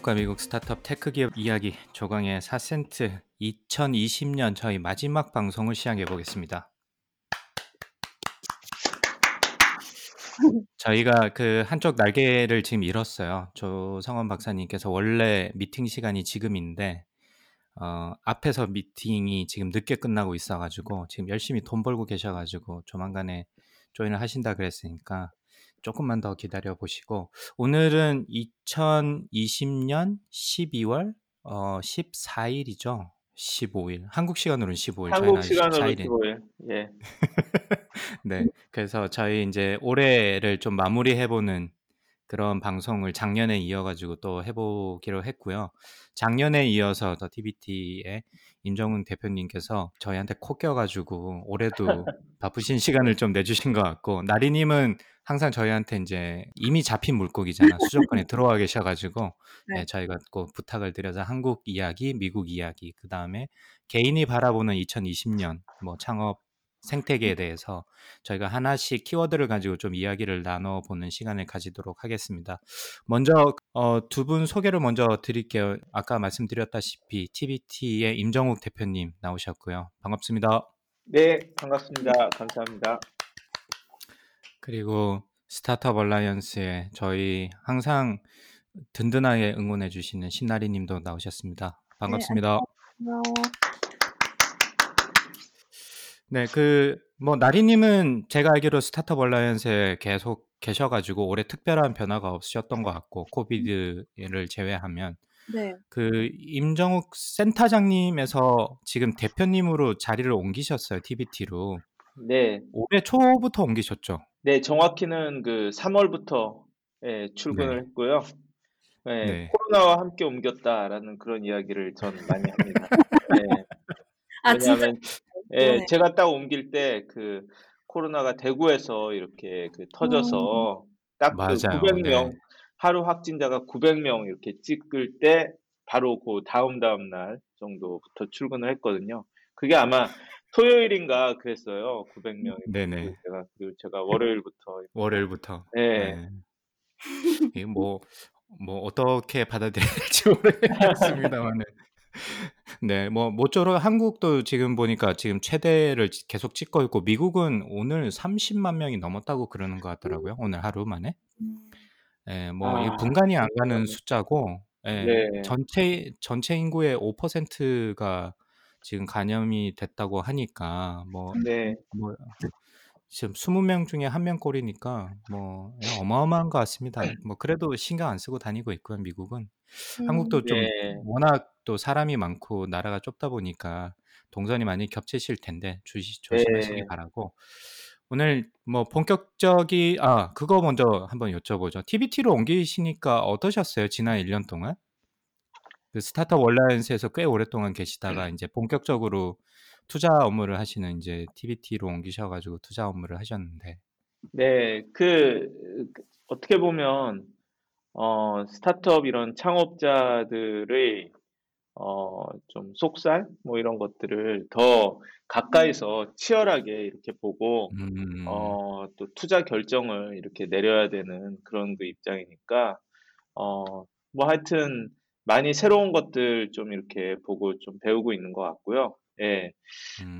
한국과 미국 스타트업 tech 기업 이야기 조강의 4센트 2020년 저희 마지막 방송을 시작해 보겠습니다. 저희가 그 한쪽 날개를 지금 잃었어요. 조성원 박사님께서 원래 미팅 시간이 지금인데 어, 앞에서 미팅이 지금 늦게 끝나고 있어가지고 지금 열심히 돈 벌고 계셔가지고 조만간에 join을 하신다 그랬으니까 조금만 더 기다려 보시고 오늘은 2020년 12월 어, 14일이죠. 15일. 한국 시간으로는 15일. 한국 시간으로 14일인. 15일. 예. 네. 그래서 저희 이제 올해를 좀 마무리해 보는 그런 방송을 작년에 이어가지고 또 해보기로 했고요. 작년에 이어서 더 TBT의 임정훈 대표님께서 저희한테 코 껴가지고 올해도 바쁘신 시간을 좀 내주신 것 같고 나리님은 항상 저희한테 이제 이미 잡힌 물고기잖아 수족관에 들어와 계셔가지고 네. 네, 저희가 꼭 부탁을 드려서 한국 이야기, 미국 이야기, 그 다음에 개인이 바라보는 2020년 뭐 창업 생태계에 대해서 저희가 하나씩 키워드를 가지고 좀 이야기를 나눠보는 시간을 가지도록 하겠습니다. 먼저 어, 두 분 소개를 먼저 드릴게요. 아까 말씀드렸다시피 TBT의 임정욱 대표님 나오셨고요. 반갑습니다. 네, 반갑습니다. 감사합니다. 그리고 스타트업 얼라이언스에 저희 항상 든든하게 응원해 주시는 신나리 님도 나오셨습니다. 반갑습니다. 고마워. 네, 그, 뭐, 나리 님은 제가 알기로 스타트업 얼라이언스에 계속 계셔 가지고 올해 특별한 변화가 없으셨던 것 같고, 코비드를 제외하면, 네. 그, 임정욱 센터장님에서 지금 대표님으로 자리를 옮기셨어요, TBT로. 네, 올해 초부터 옮기셨죠? 네, 정확히는 그 3월부터 예, 출근을 네. 했고요. 예, 네. 코로나와 함께 옮겼다라는 그런 이야기를 전 많이 합니다. 예, 아, 진짜. 왜냐하면 예, 네. 제가 딱 옮길 때 그 코로나가 대구에서 이렇게 그 터져서 딱 그 맞아요. 900명 네. 하루 확진자가 900명 이렇게 찍을 때 바로 그 다음 다음 날 정도부터 출근을 했거든요. 그게 아마 토요일인가 그랬어요. 900명. 네네. 제가 그리고 제가 월요일부터 월요일부터. 네. 네. 이게 뭐, 뭐, 어떻게 받아들여야 될지 모르겠습니다만은. 네, 뭐, 모쪼록 한국도 지금 보니까 지금 최대를 지- 계속 찍고 있고, 미국은 오늘 30만 명이 넘었다고 그러는 것 같더라고요. 오늘 하루 만에. 음, 예, 뭐, 이 아, 분간이 안 가는. 숫자고, 예, 네. 전체, 전체 인구의 5%가 지금 감염이 됐다고 하니까, 뭐, 네. 뭐, 지금 20명 중에 한명 꼴이니까, 뭐, 예, 어마어마한 것 같습니다. 뭐, 그래도 신경 안 쓰고 다니고 있고요, 미국은. 한국도 좀 네. 워낙 또 사람이 많고 나라가 좁다 보니까 동선이 많이 겹치실 텐데 주시, 네. 조심하시기 바라고. 오늘 뭐 본격적이, 아, 그거 먼저 한번 여쭤보죠. TBT로 옮기시니까 어떠셨어요? 지난 1년 동안? 그 스타트업 원라인스에서 꽤 오랫동안 계시다가 이제 본격적으로 투자 업무를 하시는 이제 TBT로 옮기셔가지고 투자 업무를 하셨는데. 네. 그, 그 어떻게 보면 어, 스타트업 이런 창업자들의 어, 좀 속살 뭐 이런 것들을 더 가까이서 치열하게 이렇게 보고 음, 어, 또 투자 결정을 이렇게 내려야 되는 그런 그 입장이니까 어, 뭐 하여튼 많이 새로운 것들 좀 이렇게 보고 좀 배우고 있는 것 같고요. 예,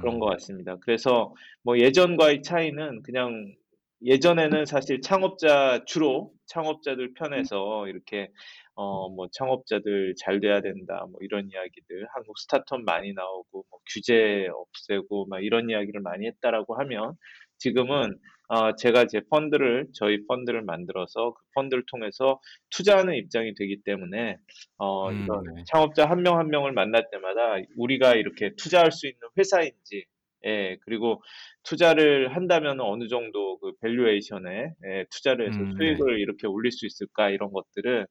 그런 것 음, 같습니다. 그래서 뭐 예전과의 차이는 그냥 예전에는 사실 창업자 주로 창업자들 편에서 이렇게 어, 뭐 창업자들 잘 돼야 된다 뭐 이런 이야기들 한국 스타트업 많이 나오고 뭐 규제 없애고 막 이런 이야기를 많이 했다라고 하면 지금은 어, 제가 제 펀드를 저희 펀드를 만들어서 그 펀드를 통해서 투자하는 입장이 되기 때문에 어, 음, 이런 네. 창업자 한 명 한 명을 만날 때마다 우리가 이렇게 투자할 수 있는 회사인지 예, 그리고 투자를 한다면 어느 정도 그 valuation에 예, 투자를 해서 음, 네. 수익을 이렇게 올릴 수 있을까 이런 것들을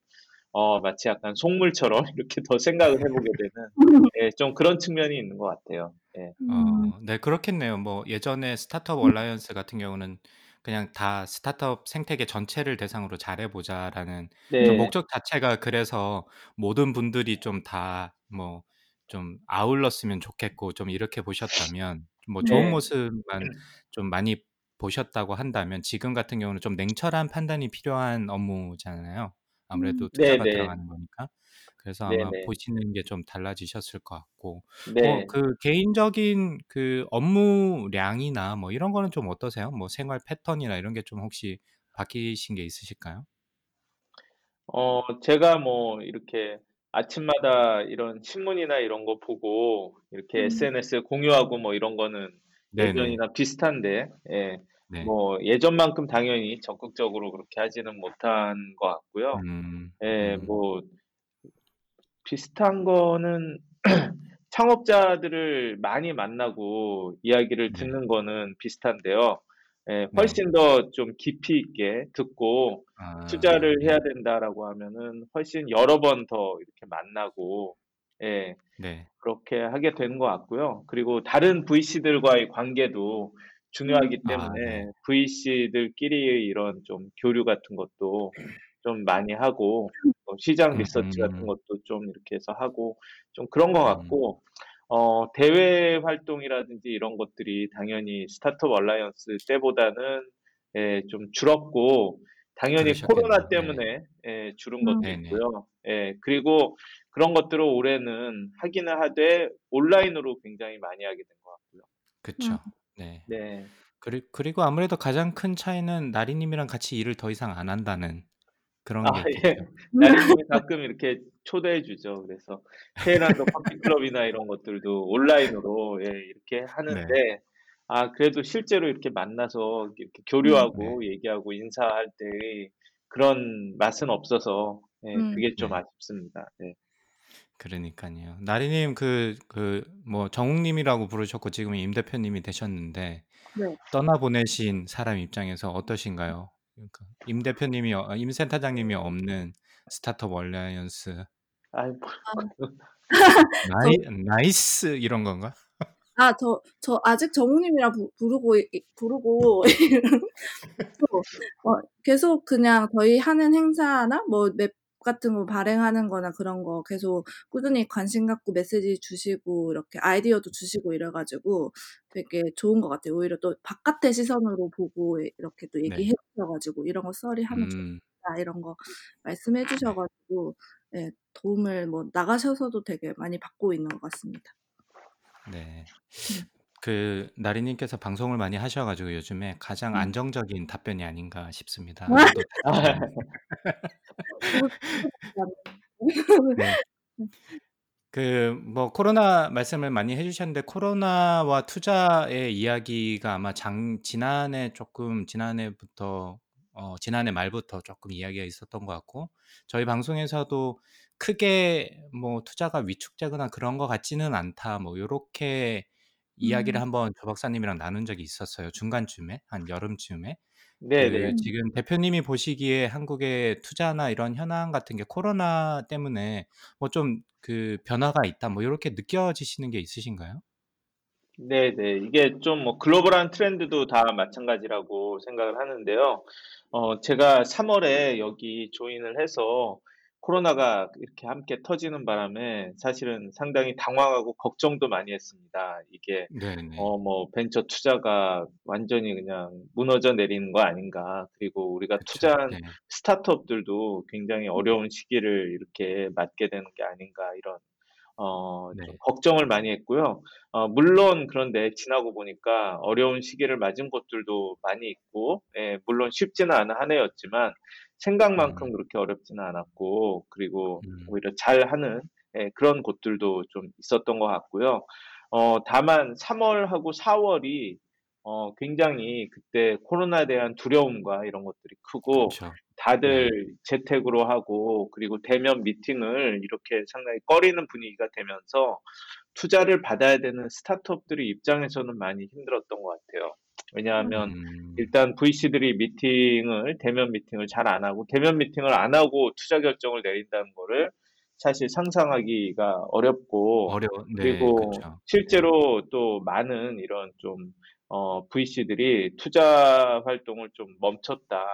어, 마치 약간 속물처럼 이렇게 더 생각을 해보게 되는 예, 좀 그런 측면이 있는 것 같아요. 예. 음. 어, 네, 그렇겠네요. 뭐 예전에 스타트업 얼라이언스 같은 경우는 그냥 다 스타트업 생태계 전체를 대상으로 잘해보자라는 그 네, 목적 자체가 그래서 모든 분들이 좀 다 뭐 좀 아울렀으면 좋겠고 좀 이렇게 보셨다면 뭐 좋은 네, 모습만 좀 많이 보셨다고 한다면 지금 같은 경우는 좀 냉철한 판단이 필요한 업무잖아요. 아무래도 음. 투자가 네, 네, 들어가는 거니까. 그래서 네, 아마 네, 보시는 게 좀 달라지셨을 것 같고. 뭐 네. 그 개인적인 그 업무량이나 뭐 이런 거는 좀 어떠세요? 뭐 생활 패턴이나 이런 게 좀 혹시 바뀌신 게 있으실까요? 어, 제가 뭐 이렇게 아침마다 이런 신문이나 이런 거 보고 이렇게 음. SNS에 공유하고 뭐 이런 거는 네네. 예전이나 비슷한데, 예, 네. 뭐 예전만큼 당연히 적극적으로 그렇게 하지는 못한 것 같고요. 음, 예, 음, 뭐 비슷한 거는 창업자들을 많이 만나고 이야기를 네. 듣는 거는 비슷한데요. 예, 네. 훨씬 더 좀 깊이 있게 듣고 아, 투자를 네. 해야 된다라고 하면은 훨씬 여러 번 더 이렇게 만나고, 예, 네. 그렇게 하게 되는 것 같고요. 그리고 다른 VC들과의 관계도 중요하기 아, 때문에 네. VC들끼리의 이런 좀 교류 같은 것도 좀 많이 하고, 또 시장 리서치 같은 음, 것도 좀 이렇게 해서 하고, 좀 그런 것 음, 같고, 어, 대외 활동이라든지 이런 것들이 당연히 스타트업 얼라이언스 때보다는 예, 좀 줄었고, 당연히 코로나 그러셨겠네요. 네. 때문에 예, 줄은 음. 것도 네네. 있고요. 예, 그리고 그런 것들을 올해는 하기는 하되 온라인으로 굉장히 많이 하게 된 것 같고요. 그쵸. 음. 네. 네. 그리, 그리고 아무래도 가장 큰 차이는 나리님이랑 같이 일을 더 이상 안 한다는 그런 아, 게 예. 있겠죠. 나리님이 가끔 이렇게 초대해 주죠. 그래서 테헤란도 커피 클럽이나 이런 것들도 온라인으로 예, 이렇게 네. 하는데, 아, 그래도 실제로 이렇게 만나서 이렇게 음. 교류하고 네. 얘기하고 인사할 때의 그런 맛은 없어서 예, 음. 그게 좀 네. 아쉽습니다. 네. 그러니까요. 나리님 그 그 뭐 정욱님이라고 부르셨고 지금은 임 대표님이 되셨는데 네. 떠나보내신 사람 입장에서 어떠신가요? 그러니까 임 대표님이 어, 임 센터장님이 없는 스타트업 얼라이언스 아이, 뭐, 아. 나이 저 나이스 이런 건가? 아, 저 저 아직 정우님이라 부 부르고 이 부르고 또 어 계속 그냥 저희 하는 행사나 뭐맵 같은 거 발행하는 거나 그런 거 계속 꾸준히 관심 갖고 메시지 주시고 이렇게 아이디어도 주시고 이래 가지고 되게 좋은 것 같아요. 오히려 또 바깥의 시선으로 보고 이렇게 또 네. 얘기해 주셔 가지고 "이런 거 썰이하면 음. 좋겠다." 이런 거 말씀해 주셔 가지고 예 도움을 뭐 나가셔서도 되게 많이 받고 있는 것 같습니다. 네. 음. 그 나리님께서 방송을 많이 하셔 가지고 요즘에 가장 음. 안정적인 답변이 아닌가 싶습니다. 네. 음. 그뭐 코로나 말씀을 많이 해 주셨는데 코로나와 투자의 이야기가 아마 장 지난해 쪼끔 지난해부터 어 지난해 말부터 쪼끔 이야기가 있었던 것 같고 저희 방송에서도 크게 뭐 "투자가 위축되거나 그런 것 같지는 않다." 뭐 요렇게 이야기를 음. 한번 조 박사님이랑 나눈 적이 있었어요, 중간쯤에. 한 여름쯤에. 네네. 그 음. 지금 대표님이 보시기에 한국의 투자나 이런 현황 같은 게 코로나 때문에 뭐 좀 그 변화가 있다 뭐 요렇게 느껴지시는 게 있으신가요? 네네. 이게 좀 뭐 글로벌한 트렌드도 다 마찬가지라고 생각을 하는데요. 어, 제가 3 월에 여기 조인을 해서 코로나가 이렇게 함께 터지는 바람에 사실은 상당히 당황하고 걱정도 많이 했습니다. 이게. 어, 뭐 벤처 투자가 완전히 그냥 무너져 내리는 거 아닌가. 그리고 우리가 그쵸. 투자한 네. 스타트업들도 굉장히 어려운 시기를 이렇게 맞게 되는 게 아닌가 이런 어, 좀 네. 걱정을 많이 했고요. 어, 물론 그런데 지나고 보니까 어려운 시기를 맞은 곳들도 많이 있고, 예, 물론 쉽지는 않은 한 해였지만 생각만큼 음. 그렇게 어렵지는 않았고, 그리고 음. 오히려 잘하는 예, 그런 곳들도 좀 있었던 것 같고요. 어, 다만 3월하고 4월이 어, 굉장히 그때 코로나에 대한 두려움과 이런 것들이 크고. 네. 다들 재택으로 하고, 그리고 대면 미팅을 이렇게 상당히 꺼리는 분위기가 되면서, 투자를 받아야 되는 스타트업들의 입장에서는 많이 힘들었던 것 같아요. 왜냐하면 음. 일단 VC들이 미팅을 대면 미팅을 잘 안 하고 대면 미팅을 안 하고 투자 결정을 내린다는 거를 사실 상상하기가 어렵고 어려 네 그리고. 네. 실제로 또 많은 이런 좀 어, VC들이 투자 활동을 좀 멈췄다라는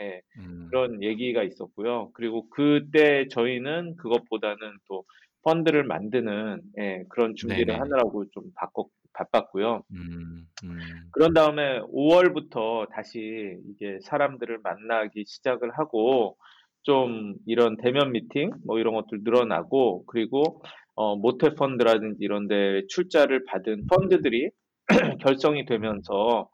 예, 음. 그런 얘기가 있었고요. 그리고 그때 저희는 그것보다는 또 펀드를 만드는 예, 그런 준비를 네네. 하느라고 좀 바꿨, 바빴고요. 음. 음. 그런 다음에 5월부터 다시 이게 사람들을 만나기 시작을 하고 좀 이런 대면 미팅 뭐 이런 것들 늘어나고 그리고 어, 모태 펀드라든지 이런 데 출자를 받은 펀드들이 결성이 되면서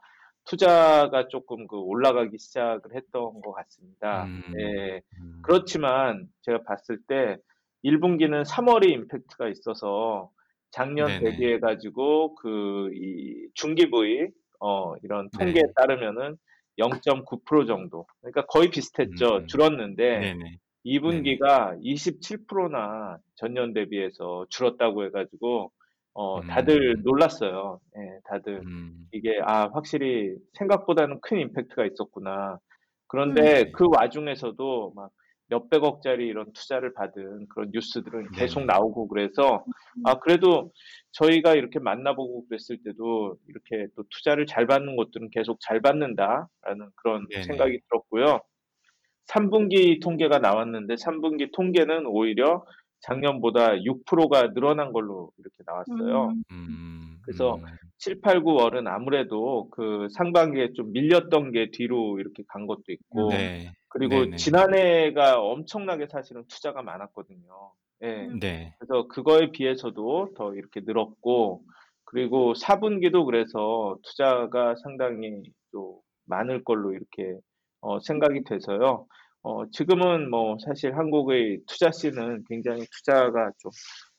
투자가 조금 그 올라가기 시작을 했던 것 같습니다. 음. 예. 음. 그렇지만 제가 봤을 때 1분기는 3월이 임팩트가 있어서 작년 네네. 대비해 가지고 그 이 중기부의 어 이런 통계에 네. 따르면은 0.9% 정도. 그러니까 거의 비슷했죠. 음. 줄었는데 네네. 네네. 2분기가 27%나 전년 대비해서 줄었다고 해 가지고 어 다들 음. 놀랐어요. 예, 다들 음. 이게 아 확실히 생각보다는 큰 임팩트가 있었구나. 그런데 네. 그 와중에서도 막 몇백억짜리 이런 투자를 받은 그런 뉴스들은 계속 네네. 나오고 그래서 아 그래도 저희가 이렇게 만나보고 그랬을 때도 이렇게 또 투자를 잘 받는 곳들은 계속 잘 받는다라는 그런 네네. 생각이 들었고요. 3분기 통계가 나왔는데 3분기 통계는 오히려 작년보다 6%가 늘어난 걸로 이렇게 나왔어요. 음. 음. 그래서 음. 7, 8, 9월은 아무래도 그 상반기에 좀 밀렸던 게 뒤로 이렇게 간 것도 있고 네. 그리고 네네. 지난해가 엄청나게 사실은 투자가 많았거든요. 예. 네. 그래서 그거에 비해서도 더 이렇게 늘었고 그리고 4분기도 그래서 투자가 상당히 또 많을 걸로 이렇게 어 생각이 돼서요. 어 지금은 뭐 사실 한국의 투자 씬은 굉장히 투자가 좀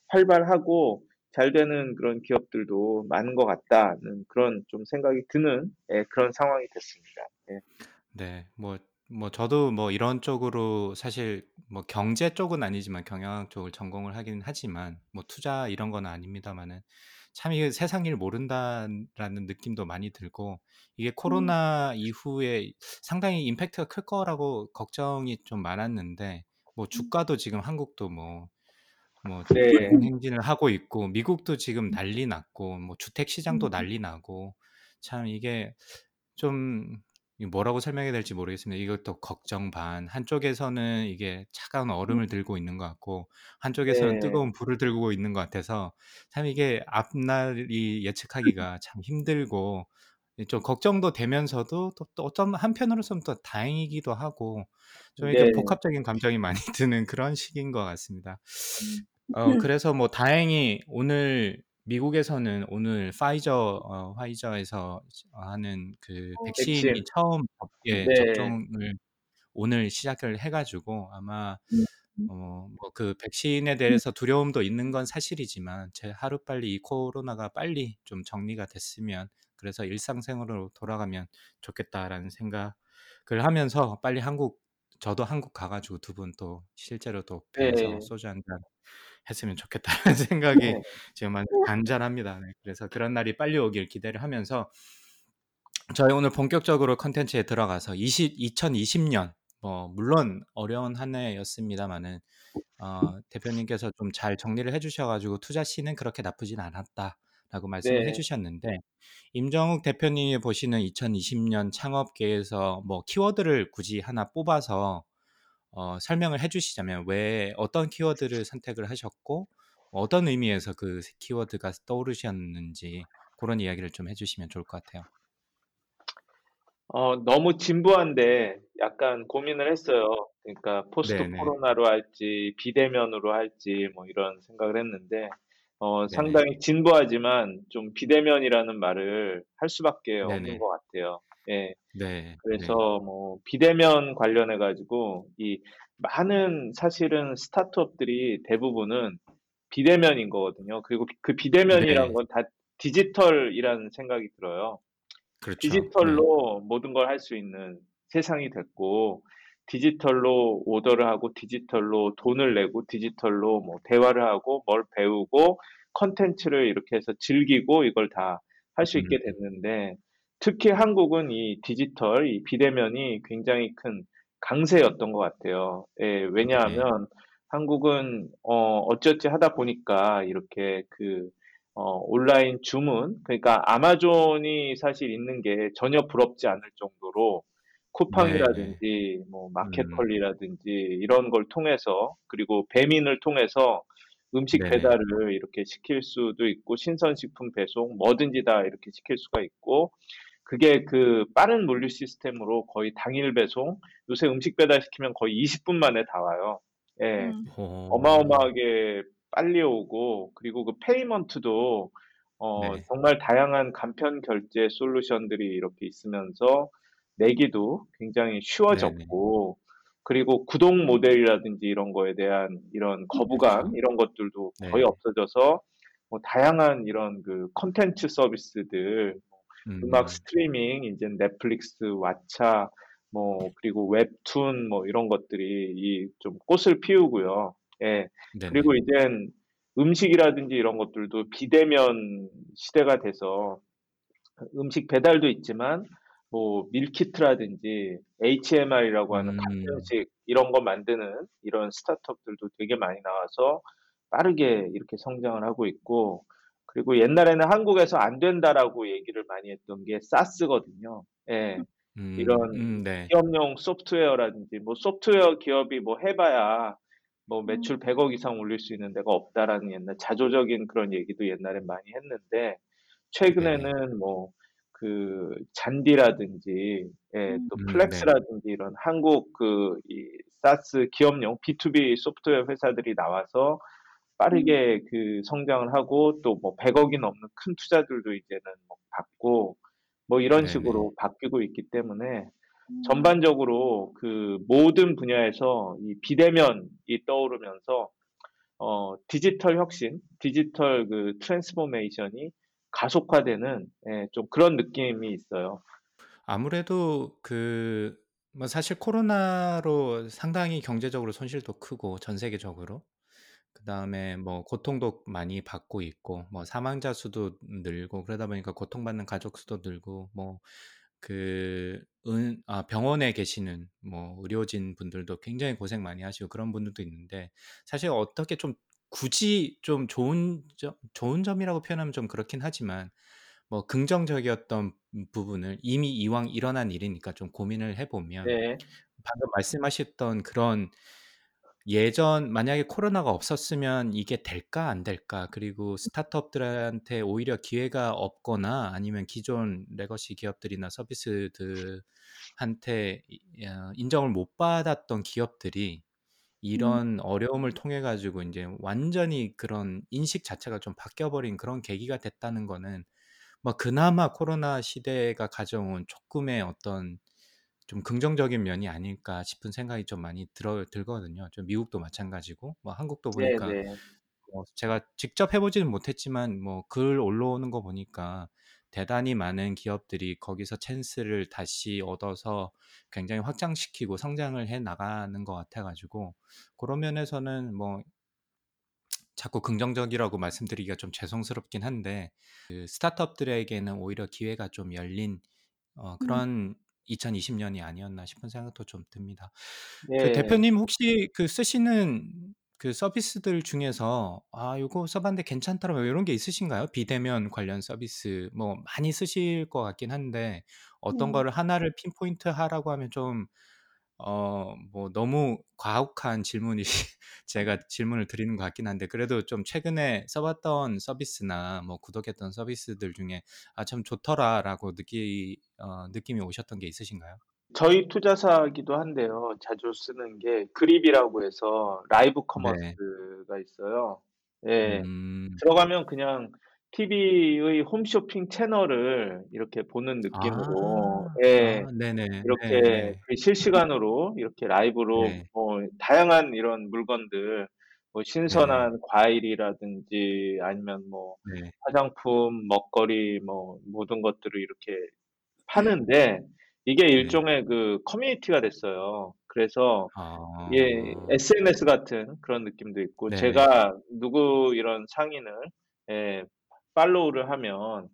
활발하고 잘 되는 그런 기업들도 많은 것 같다는 그런 좀 생각이 드는 예, 그런 상황이 됐습니다. 예. 네. 뭐 뭐 저도 뭐 이런 쪽으로 사실 뭐 경제 쪽은 아니지만 경영학 쪽을 전공을 하긴 하지만 뭐 투자 이런 건 아닙니다마는 참 이게 '세상 일 모른다.'라는 느낌도 많이 들고 이게 음. 코로나 이후에 상당히 임팩트가 클 거라고 걱정이 좀 많았는데 뭐 주가도 지금 한국도 뭐뭐 네. 급행진을 하고 있고 미국도 지금 난리 났고 뭐 주택 시장도 음. 난리 나고 참 이게 좀이 뭐라고 설명해야 될지 모르겠습니다. 이것도 걱정 반. 한쪽에서는 이게 차가운 얼음을 들고 있는 것 같고 한쪽에서는 네. 뜨거운 불을 들고 있는 것 같아서 참 이게 앞날이 예측하기가 참 힘들고 이좀 걱정도 되면서도 또 또 어떤 한편으로서는 또 다행이기도 하고 좀 이렇게 네. 복합적인 감정이 많이 드는 그런 시기인 것 같습니다. 음. 어 그래서 뭐 다행히 오늘 미국에서는 오늘 파이저 어 화이저에서 하는 그 어. 백신이 백신. 처음 접예 네. 접종을 오늘 시작을 해 가지고 아마 음. 어뭐그 백신에 대해서 두려움도 있는 건 사실이지만 제 하루 빨리 이 코로나가 빨리 좀 정리가 됐으면 그래서 '일상생활로 돌아가면 좋겠다.'라는 생각을 하면서 빨리 한국 저도 한국 가 가지고 두 분 또 실제로 또 뵈서 네. 소주 한잔 했으면 좋겠다는 생각이 네. 지금 간절합니다. 네. 그래서 그런 날이 빨리 오길 기대를 하면서 저희 오늘 본격적으로 콘텐츠에 들어가서 20 2020년 뭐 물론 어려운 한 해였습니다마는 어 대표님께서 좀 잘 정리를 해 주셔 가지고 "투자 씬은 그렇게 나쁘진 않았다."라고 말씀을 해 네. 주셨는데 임정욱 대표님이 보시는 2020년 창업계에서 뭐 키워드를 굳이 하나 뽑아서 어 설명을 해 주시자면 왜 어떤 키워드를 선택을 하셨고 어떤 의미에서 그 키워드가 떠오르셨는지 고런 이야기를 좀 해 주시면 좋을 것 같아요. 어 너무 진부한데 약간 고민을 했어요. 그러니까 포스트 네네. 코로나로 할지 비대면으로 할지 뭐 이런 생각을 했는데 어 네네. 상당히 진부하지만 좀 비대면이라는 말을 할 수밖에 없는 네네. 것 같아요. 예. 네. 네. 그래서 뭐 비대면 관련해 가지고 이 많은 사실은 스타트업들이 대부분은 비대면인 거거든요. 그리고 그 비대면이란 네. 건 다 디지털이라는 생각이 들어요. 그렇죠. 네. 디지털로 모든 걸 할 수 있는 세상이 됐고 디지털로 오더를 하고 디지털로 돈을 내고 디지털로 뭐 대화를 하고 뭘 배우고 컨텐츠를 이렇게 해서 즐기고 이걸 다 할 수 있게 음. 됐는데 특히 한국은 이 디지털, 이 비대면이 굉장히 큰 강세였던 것 같아요. 예, 네. 왜냐하면 한국은 어, 어쩌지 하다 보니까 이렇게 그 어, 온라인 주문, 그러니까 아마존이 사실 있는 게 전혀 부럽지 않을 정도로 쿠팡이라든지 뭐 음. 마켓컬리라든지 이런 걸 통해서 그리고 배민을 통해서 음식 네. 배달을 이렇게 시킬 수도 있고 신선식품 배송 뭐든지 다 이렇게 시킬 수가 있고 그게 그 빠른 물류 시스템으로 거의 당일 배송 요새 음식 배달 시키면 거의 20분 만에 다 와요. 예. 음. 어. 어마어마하게 빨리 오고 그리고 그 페이먼트도 어, 네. 정말 다양한 간편 결제 솔루션들이 이렇게 있으면서 내기도 굉장히 쉬워졌고 그리고 구독 모델이라든지 이런 거에 대한 이런 거부감. 이런 것들도 네. 거의 없어져서 뭐 다양한 이런 그 컨텐츠 서비스들 음. 음악 스트리밍 이제 넷플릭스, 왓챠 뭐 그리고 웹툰 뭐 이런 것들이 이 좀 꽃을 피우고요. 예. 네네. 그리고 이젠 음식이라든지 이런 것들도 비대면 시대가 돼서 음식 배달도 있지만 뭐 밀키트라든지 HMR이라고 하는 음. 간편식 이런 거 만드는 이런 스타트업들도 되게 많이 나와서 빠르게 이렇게 성장을 하고 있고 그리고 옛날에는 한국에서 안 된다라고 얘기를 많이 했던 게 사스거든요. 예. 음. 이런 음, 네. 기업용 소프트웨어라든지 뭐 소프트웨어 기업이 뭐 해봐야 뭐 매출 100억 이상 올릴 수 있는 데가 없다라는 옛날 자조적인 그런 얘기도 옛날에 많이 했는데 최근에는 뭐 그 잔디라든지 예, 또 음, 플렉스라든지 이런 한국 그 이 SaaS 기업용 B2B 소프트웨어 회사들이 나와서 빠르게 그 성장을 하고 또 뭐 100억이 넘는 큰 투자들도 이제는 뭐 받고 뭐 이런 네네. 식으로 바뀌고 있기 때문에 음. 전반적으로 그 모든 분야에서 이 비대면이 떠오르면서 어, 디지털 혁신, 디지털 그 transformation이 가속화되는 예, 좀 그런 느낌이 있어요. 아무래도 그, 뭐 사실 코로나로 상당히 경제적으로 손실도 크고 전 세계적으로 그 다음에 뭐 고통도 많이 받고 있고 뭐 사망자 수도 늘고 그러다 보니까 고통받는 가족 수도 늘고 뭐 그 은, 아, 병원에 계시는 뭐 의료진 분들도 굉장히 고생 많이 하시고 그런 분들도 있는데 사실 어떻게 좀 굳이 좀 좋은 점, 좋은 점이라고 표현하면 좀 그렇긴 하지만 뭐 긍정적이었던 부분을 이미 이왕 일어난 일이니까 좀 고민을 해 보면 네, 방금 말씀하셨던 그런 예전 만약에 코로나가 없었으면 이게 될까 안 될까? 그리고 스타트업들한테 오히려 기회가 없거나 아니면 기존 legacy 기업들이나 서비스들한테 이- 어, 인정을 못 받았던 기업들이 이런 어려움을 통해 가지고 이제 완전히 그런 인식 자체가 좀 바뀌어 버린 그런 계기가 됐다는 거는 뭐 그나마 코로나 시대가 가져온 조금의 어떤 좀 긍정적인 면이 아닐까 싶은 생각이 좀 많이 들어 들거든요. 좀 미국도 마찬가지고 뭐 한국도 네, 보니까 네. 뭐 제가 직접 해보지는 못했지만 뭐 글 올라오는 거 보니까 대단히 많은 기업들이 거기서 찬스를 다시 얻어서 굉장히 확장시키고 성장을 해 나가는 것 같아가지고 그런 면에서는 뭐 자꾸 긍정적이라고 말씀드리기가 좀 죄송스럽긴 한데 그 스타트업들에게는 오히려 기회가 좀 열린 어, 그런 2020년이 아니었나 싶은 생각도 좀 듭니다. 그 네. 대표님 혹시 그 쓰시는 그 서비스들 중에서 아 요거 써봤는데 괜찮더라 이런 게 있으신가요? 비대면 관련 서비스 뭐 많이 쓰실 것 같긴 한데 어떤 네. 거를 하나를 pinpoint 하라고 하면 좀 어 뭐 너무 가혹한 질문이 제가 질문을 드리는 것 같긴 한데 그래도 좀 최근에 써봤던 서비스나 뭐 구독했던 서비스들 중에 아 참 좋더라라고 느끼 어, 느낌이 오셨던 게 있으신가요? 저희 투자사기도 한데요. 자주 쓰는 게 그립이라고 해서 라이브 네. commerce가 있어요. 예. 음. 들어가면 그냥 TV의 홈쇼핑 채널을 이렇게 보는 느낌으로 아, 예. 아, 네네. 이렇게 네, 그 실시간으로 이렇게 라이브로 네. 뭐 다양한 이런 물건들 뭐 네, 신선한 과일이라든지 아니면 뭐 네, 화장품, 먹거리 뭐 모든 것들을 이렇게 파는데 이게 네. 일종의 그 커뮤니티가 됐어요. 그래서 아, 예, SNS 같은 그런 느낌도 있고 네네. 제가 누구 이런 상인을 예, 팔로우를 하면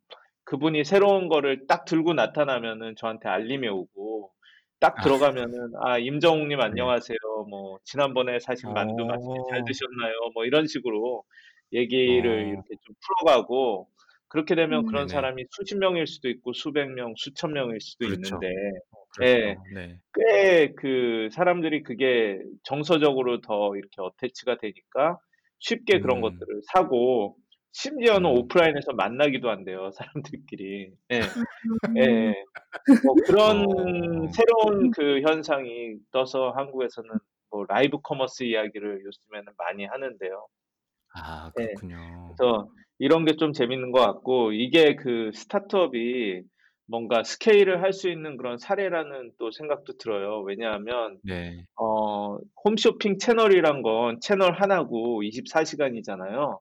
그분이 새로운 거를 딱 들고 나타나면은 저한테 알림이 오고 딱 아. 들어가면은 아 임정욱님 네. 안녕하세요. 뭐 지난번에 사신 만두 맛있게 잘 어. 드셨나요? 뭐 이런 식으로 얘기를 어. 이렇게 좀 풀어가고 그렇게 되면 음. 그런 네네. 사람이 수십 명일 수도 있고 수백 명, 수천 명일 수도 그렇죠. 있는데 그렇죠. 예, 네. 꽤 그 사람들이 그게 정서적으로 더 이렇게 어태치가 되니까 쉽게 그런 음. 것들을 사고 심지어는 음. 오프라인에서 만나기도 한대요 사람들끼리. 예, 음. 예. 뭐 그런 어. 새로운 그 현상이 떠서 한국에서는 뭐 live commerce 이야기를 요즘에는 많이 하는데요. 아 예. 그렇군요. 그래서 이런 게 좀 재밌는 것 같고 이게 그 스타트업이 뭔가 스케일을 할 수 있는 그런 사례라는 또 생각도 들어요. 왜냐하면 네. 어, 홈쇼핑 채널이란 건 채널 하나고 24시간이잖아요.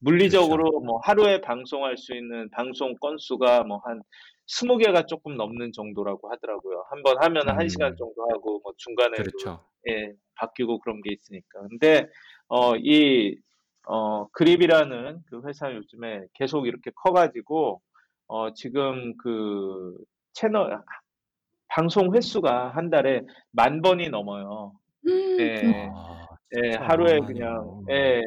물리적으로 그렇죠. 뭐 하루에 방송할 수 있는 방송 건수가 뭐 한 20개가 조금 넘는 정도라고 하더라고요. 한 번 하면은 1시간 음. 정도 하고 뭐 중간에도 그렇죠. 예, 바뀌고 그런 게 있으니까. 근데 어, 이 어, 그립이라는 그 회사 요즘에 계속 이렇게 커 가지고 어, 지금 그 채널 방송 횟수가 한 달에 만 번이 넘어요. 예, 아 예, 하루에. 그냥 예,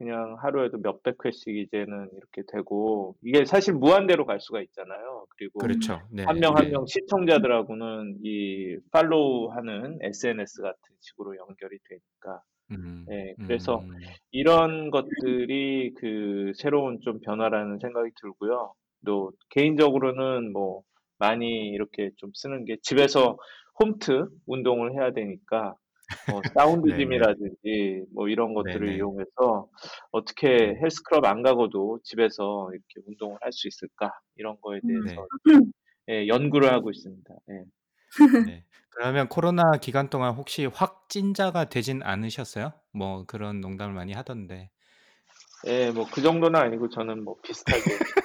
그냥 하루에도 몇백 회씩 이제는 이렇게 되고 이게 사실 무한대로 갈 수가 있잖아요. 그리고 그렇죠. 네. 한명한 네. 명 시청자들하고는 이 팔로우하는 SNS 같은 식으로 연결이 되니까. 음. 예, 그래서 음. 이런 것들이 그 새로운 좀 변화라는 생각이 들고요. 또 개인적으로는 뭐 많이 이렇게 좀 쓰는 게 집에서 홈트 운동을 해야 되니까 뭐 사운드 네네. 짐이라든지 뭐 이런 것들을 네네. 이용해서 어떻게 네. 헬스클럽 안 가고도 집에서 이렇게 운동을 할 수 있을까 이런 거에 음. 대해서 네. 예, 연구를 하고 있습니다. 예. 네. 그러면 코로나 기간 동안 혹시 확진자가 되진 않으셨어요? 뭐 그런 농담을 많이 하던데. 예, 뭐 그 정도는 아니고 저는 뭐 비슷하게.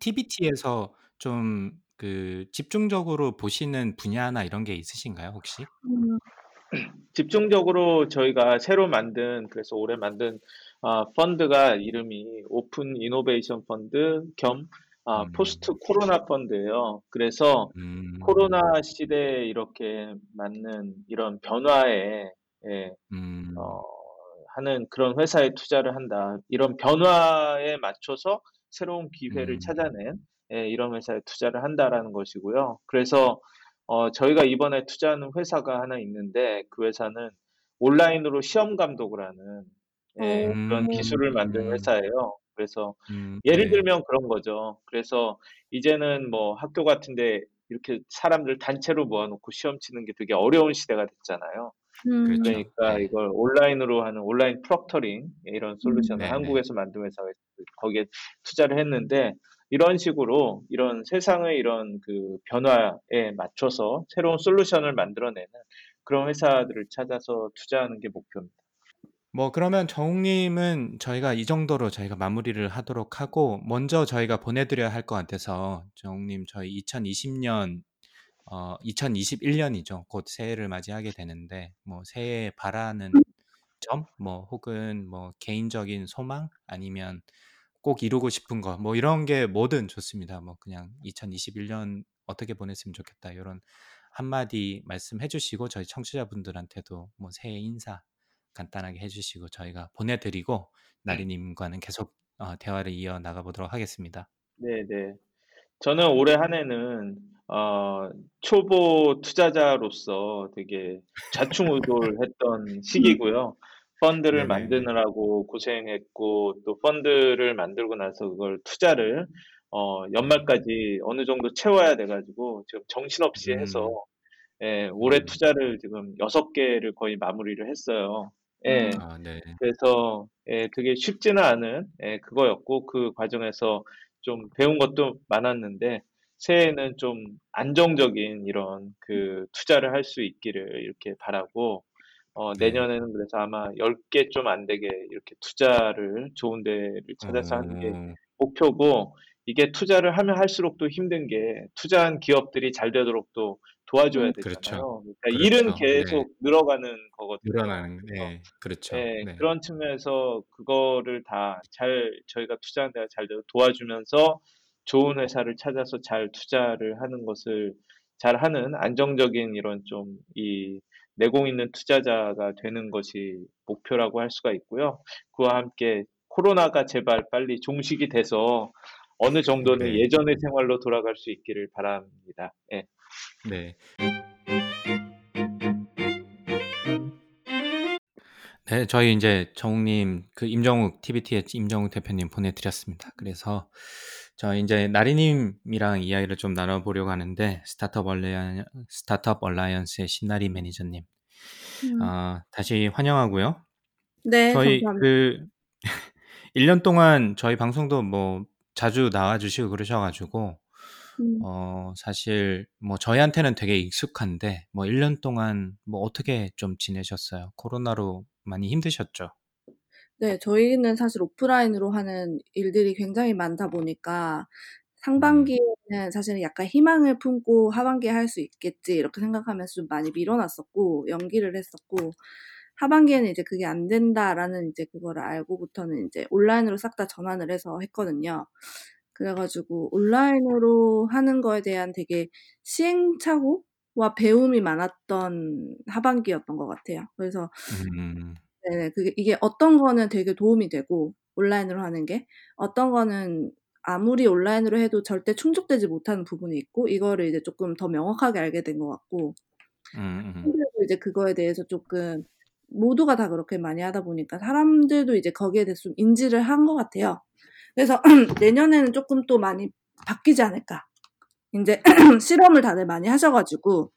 TBT에서 좀 그 집중적으로 보시는 분야나 이런 게 있으신가요, 혹시? 음. 집중적으로 저희가 새로 만든 그래서 올해 만든 아, 펀드가 이름이 open innovation 펀드 겸 아, 음. post 코로나 펀드예요. 그래서 음. 코로나 시대에 이렇게 맞는 이런 변화에 예, 음. 어, 하는 그런 회사에 투자를 한다. 이런 변화에 맞춰서 새로운 기회를 음. 찾아낸 예, 이런 회사에 투자를 한다라는 것이고요. 그래서 어, 저희가 이번에 투자하는 회사가 하나 있는데 그 회사는 온라인으로 시험 감독을 하는 예, 어. 그런 기술을 만든 음. 회사예요. 그래서 음. 예를 네. 들면 그런 거죠. 그래서 이제는 뭐 학교 같은데 이렇게 사람들 단체로 모아놓고 시험 치는 게 되게 어려운 시대가 됐잖아요. 음. 그렇죠. 그러니까 네. 이걸 온라인으로 하는 온라인 프록터링 이런 음. 솔루션을 네네. 한국에서 만든 회사가. 거기에 투자를 했는데 이런 식으로 이런 세상의 이런 그 변화에 맞춰서 새로운 솔루션을 만들어내는 그런 회사들을 찾아서 투자하는 게 목표입니다. 뭐 그러면 정욱님은 저희가 이 정도로 저희가 마무리를 하도록 하고 먼저 저희가 보내드려야 할 것 같아서 정욱님 저희 2020년 어 2021년이죠. 곧 새해를 맞이하게 되는데 뭐 새해에 바라는 점, 뭐 혹은 뭐 개인적인 소망 아니면 꼭 이루고 싶은 거 뭐 이런 게 뭐든 좋습니다. 뭐 그냥 2021년 어떻게 보냈으면 좋겠다 이런 한마디 말씀해 주시고 저희 청취자분들한테도 뭐 새해 인사 간단하게 해주시고 저희가 보내드리고 나리님과는 계속 어, 대화를 이어 나가 보도록 하겠습니다. 네, 네. 저는 올해 한 해는 어, 초보 투자자로서 되게 좌충우돌했던 시기고요. 펀드를 네네. 만드느라고 고생했고 또 펀드를 만들고 나서 그걸 투자를 어, 연말까지 어느 정도 채워야 돼 가지고 지금 정신없이 해서 음, 예, 올해 음. 투자를 지금 여섯 개를 거의 마무리를 했어요. 예, 음. 아, 네. 그래서 예, 되게 쉽지는 않은 예, 그거였고 그 과정에서 좀 배운 것도 많았는데 새해에는 좀 안정적인 이런 그 투자를 할 수 있기를 이렇게 바라고 어, 네. 내년에는 그래서 아마 10개 좀 안 되게 이렇게 투자를 좋은 데를 찾아서 하는 게 어, 목표고 이게 투자를 하면 할수록 또 힘든 게 투자한 기업들이 잘 되도록 또 도와줘야 음. 되잖아요. 그렇죠. 그러니까 그렇죠. 일은 네. 계속 늘어가는 거거든요. 늘어나는 네. 그렇죠. 예, 네. 그런 측면에서 그거를 다 잘 저희가 투자한 데가 잘 도와주면서 좋은 회사를 찾아서 잘 투자를 하는 것을 잘 하는 안정적인 이런 좀이 내공 있는 투자자가 되는 것이 목표라고 할 수가 있고요. 그와 함께 코로나가 제발 빨리 종식이 돼서 어느 정도는 네. 예전의 생활로 돌아갈 수 있기를 바랍니다. 예. 네. 네, 저희 이제 정욱님 그 임정욱 TBT의 임정욱 대표님 보내드렸습니다. 그래서 저희 이제 나리님이랑 이야기를 좀 나눠보려고 하는데 스타트업 얼라이언 스타트업 얼라이언스의 신나리 매니저님, 음. 어, 다시 환영하고요. 네, 저희 감사합니다. 그 1년 동안 저희 방송도 뭐 자주 나와주시고 그러셔가지고 음. 어, 사실 뭐 저희한테는 되게 익숙한데 뭐 1년 동안 뭐 어떻게 좀 지내셨어요? 코로나로 많이 힘드셨죠? 네, 저희는 사실 오프라인으로 하는 일들이 굉장히 많다 보니까 음, 상반기에는 사실은 약간 희망을 품고 하반기에 할 수 있겠지 이렇게 생각하면서 좀 많이 밀어놨었고 연기를 했었고 하반기에는 이제 그게 안 된다라는 이제 그거를 알고부터는 이제 온라인으로 싹 다 전환을 해서 했거든요. 그래 가지고 온라인으로 하는 거에 대한 되게 시행착오와 배움이 많았던 하반기였던 것 같아요. 그래서 음, 네, 그게 이게 어떤 거는 되게 도움이 되고 온라인으로 하는 게 어떤 거는 아무리 온라인으로 해도 절대 충족되지 못하는 부분이 있고 이거를 이제 조금 더 명확하게 알게 된 것 같고 음, 음, 그리고 이제 그거에 대해서 조금 모두가 다 그렇게 많이 하다 보니까 사람들도 이제 거기에 대해서 좀 인지를 한 것 같아요. 그래서 내년에는 조금 또 많이 바뀌지 않을까. 이제 실험을 다들 많이 하셔 가지고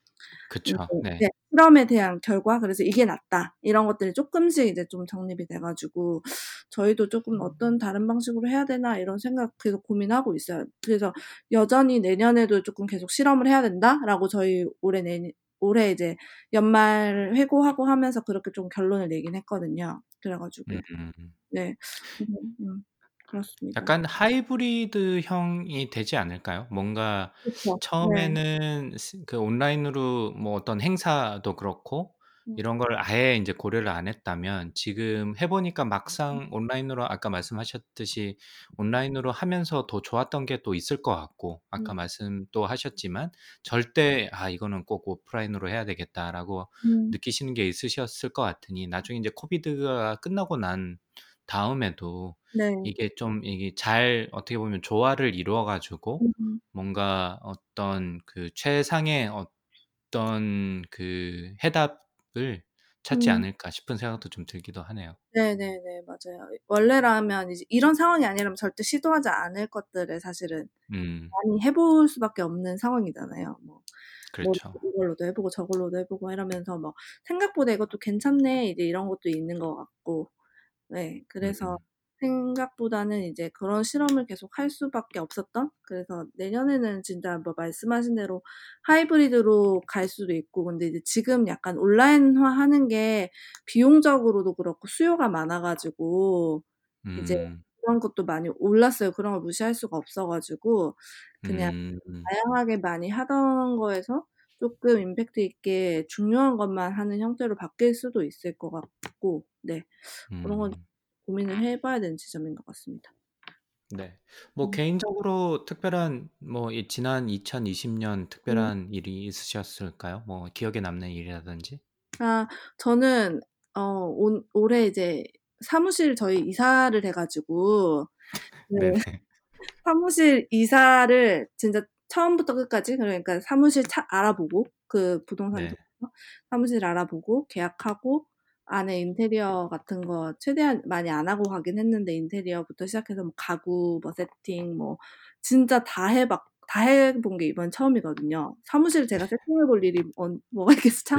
그쵸. 네. 네, 실험에 대한 결과 그래서 이게 낫다 이런 것들이 조금씩 이제 좀 정립이 돼가지고 저희도 조금 어떤 다른 방식으로 해야 되나 이런 생각 계속 고민하고 있어요. 그래서 여전히 내년에도 조금 계속 실험을 해야 된다라고 저희 올해 내 올해 이제 연말 회고하고 하면서 그렇게 좀 결론을 내긴 했거든요. 그래가지고 음. 네, 음, 음, 그렇습니다. 약간 하이브리드형이 되지 않을까요? 뭔가 그렇죠. 네. 처음에는 스- 그 온라인으로 뭐 어떤 행사도 그렇고 음, 이런 걸 아예 이제 고려를 안 했다면 지금 해 보니까 음, 막상 온라인으로 아까 말씀하셨듯이 온라인으로 하면서 더 좋았던 게 또 있을 것 같고 아까 음, 말씀도 하셨지만 절대 아 이거는 꼭 오프라인으로 해야 되겠다라고 음, 느끼시는 게 있으셨을 것 같으니 나중에 이제 코비드가 끝나고 난 다음에도 네, 이게 좀 이게 잘 어떻게 보면 조화를 이루어 가지고 음, 뭔가 어떤 그 최상의 어떤 그 해답을 찾지 음. 않을까 싶은 생각도 좀 들기도 하네요. 네네네, 맞아요. 원래라면 이제 이런 상황이 아니라면 절대 시도하지 않을 것들을 사실은 음, 많이 해볼 수밖에 없는 상황이잖아요. 뭐, 뭐 그렇죠. 이걸로도 해보고 저걸로도 해보고 이러면서 뭐 생각보다 이것도 괜찮네 이제 이런 것도 있는 것 같고, 네, 그래서 음, 생각보다는 이제 그런 실험을 계속 할 수밖에 없었던. 그래서 내년에는 진짜 뭐 말씀하신 대로 하이브리드로 갈 수도 있고, 근데 이제 지금 약간 온라인화 하는 게 비용적으로도 그렇고 수요가 많아가지고 이제 음, 그런 것도 많이 올랐어요. 그런 걸 무시할 수가 없어가지고 그냥 음, 음, 다양하게 많이 하던 거에서 조금 임팩트 있게 중요한 것만 하는 형태로 바뀔 수도 있을 것 같고, 네, 그런 건 음. 고민을 해봐야 되는 지점인 것 같습니다. 네. 뭐 음, 개인적으로 특별한 뭐 이 지난 2020년 음. 특별한 일이 있으셨을까요? 뭐 기억에 남는 일이라든지? 아, 저는 어, 온, 올해 이제 사무실 저희 이사를 해가지고 네. 사무실 이사를 진짜 처음부터 끝까지 그러니까 사무실 차 알아보고 그 부동산 네. 사무실 알아보고 계약하고 안에 인테리어 같은 거 최대한 많이 안 하고 가긴 했는데 인테리어부터 시작해서 뭐 가구 뭐 세팅 뭐 진짜 다 해봤 다 해본 게 이번 처음이거든요. 사무실 제가 세팅해볼 일이 어, 뭐가 있겠어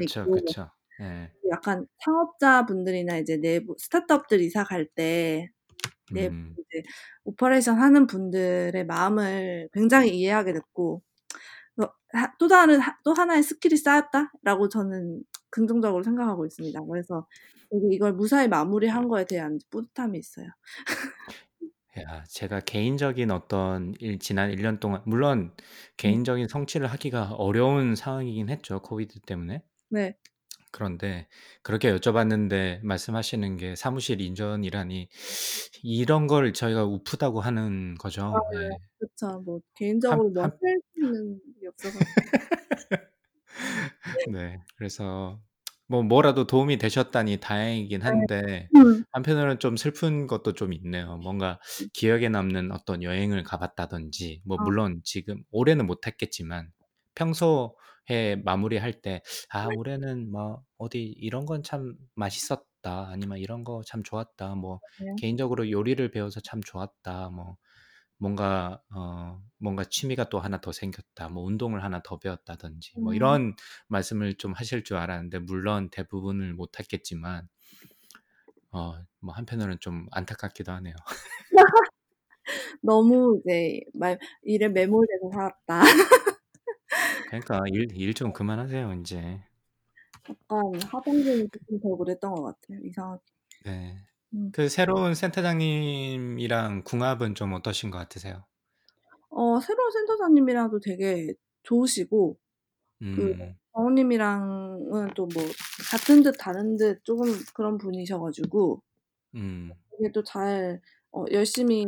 있고 그쵸. 예. 약간 창업자분들이나 이제 내부 스타트업들 이사 갈 때 내부 음, 이제 operation 하는 분들의 마음을 굉장히 이해하게 됐고 어, 하- 또 다른 하- 또 하나의 skill이 쌓였다라고 저는 긍정적으로 생각하고 있습니다. 그래서 이걸 무사히 마무리한 거에 대한 뿌듯함이 있어요. 야, 제가 개인적인 어떤 일, 지난 1년 동안, 물론 음. 개인적인 성취를 하기가 어려운 상황이긴 했죠. 코비드 때문에. 네. 그런데 그렇게 여쭤봤는데 말씀하시는 게 사무실 인전이라니 이런 걸 저희가 우프다고 하는 거죠. 맞아요. 예. 그쵸. 뭐 한, 개인적으로 뭐 한, 할수 있는 게 없어서. 네. 그래서 뭐 뭐라도 도움이 되셨다니 다행이긴 네. 한데 음. 한편으로는 좀 슬픈 것도 좀 있네요. 뭔가 기억에 남는 어떤 여행을 가봤다든지 뭐 어. 물론 지금 올해는 못했겠지만 평소 에 마무리할 때아 올해는 뭐 어디 이런 건 참 맛있었다 아니면 이런 거 참 좋았다 뭐 네. 개인적으로 요리를 배워서 참 좋았다 뭐 뭔가 어 뭔가 취미가 또 하나 더 생겼다. 뭐 운동을 하나 더 배웠다든지 뭐 음. 이런 말씀을 좀 하실 줄 알았는데 물론 대부분을 못 했겠지만 어 뭐 한편으로는 좀 안타깝기도 하네요. 너무 이제 말 일에 매몰돼서 살았다. 그러니까 일 일 좀 그만하세요 인제. 약간 하반기는 조금 더 그랬던 것 같아요, 이상하게. 네. 음. 그 새로운 센터장님이랑 궁합은 좀 어떠신 것 같으세요? 어 새로운 센터장님이랑도 되게 좋으시고 그 음. 정우님이랑은 또 뭐 같은 듯 다른 듯 쪼금 그런 분이셔 가지고 음. 되게 또 잘 어 열심히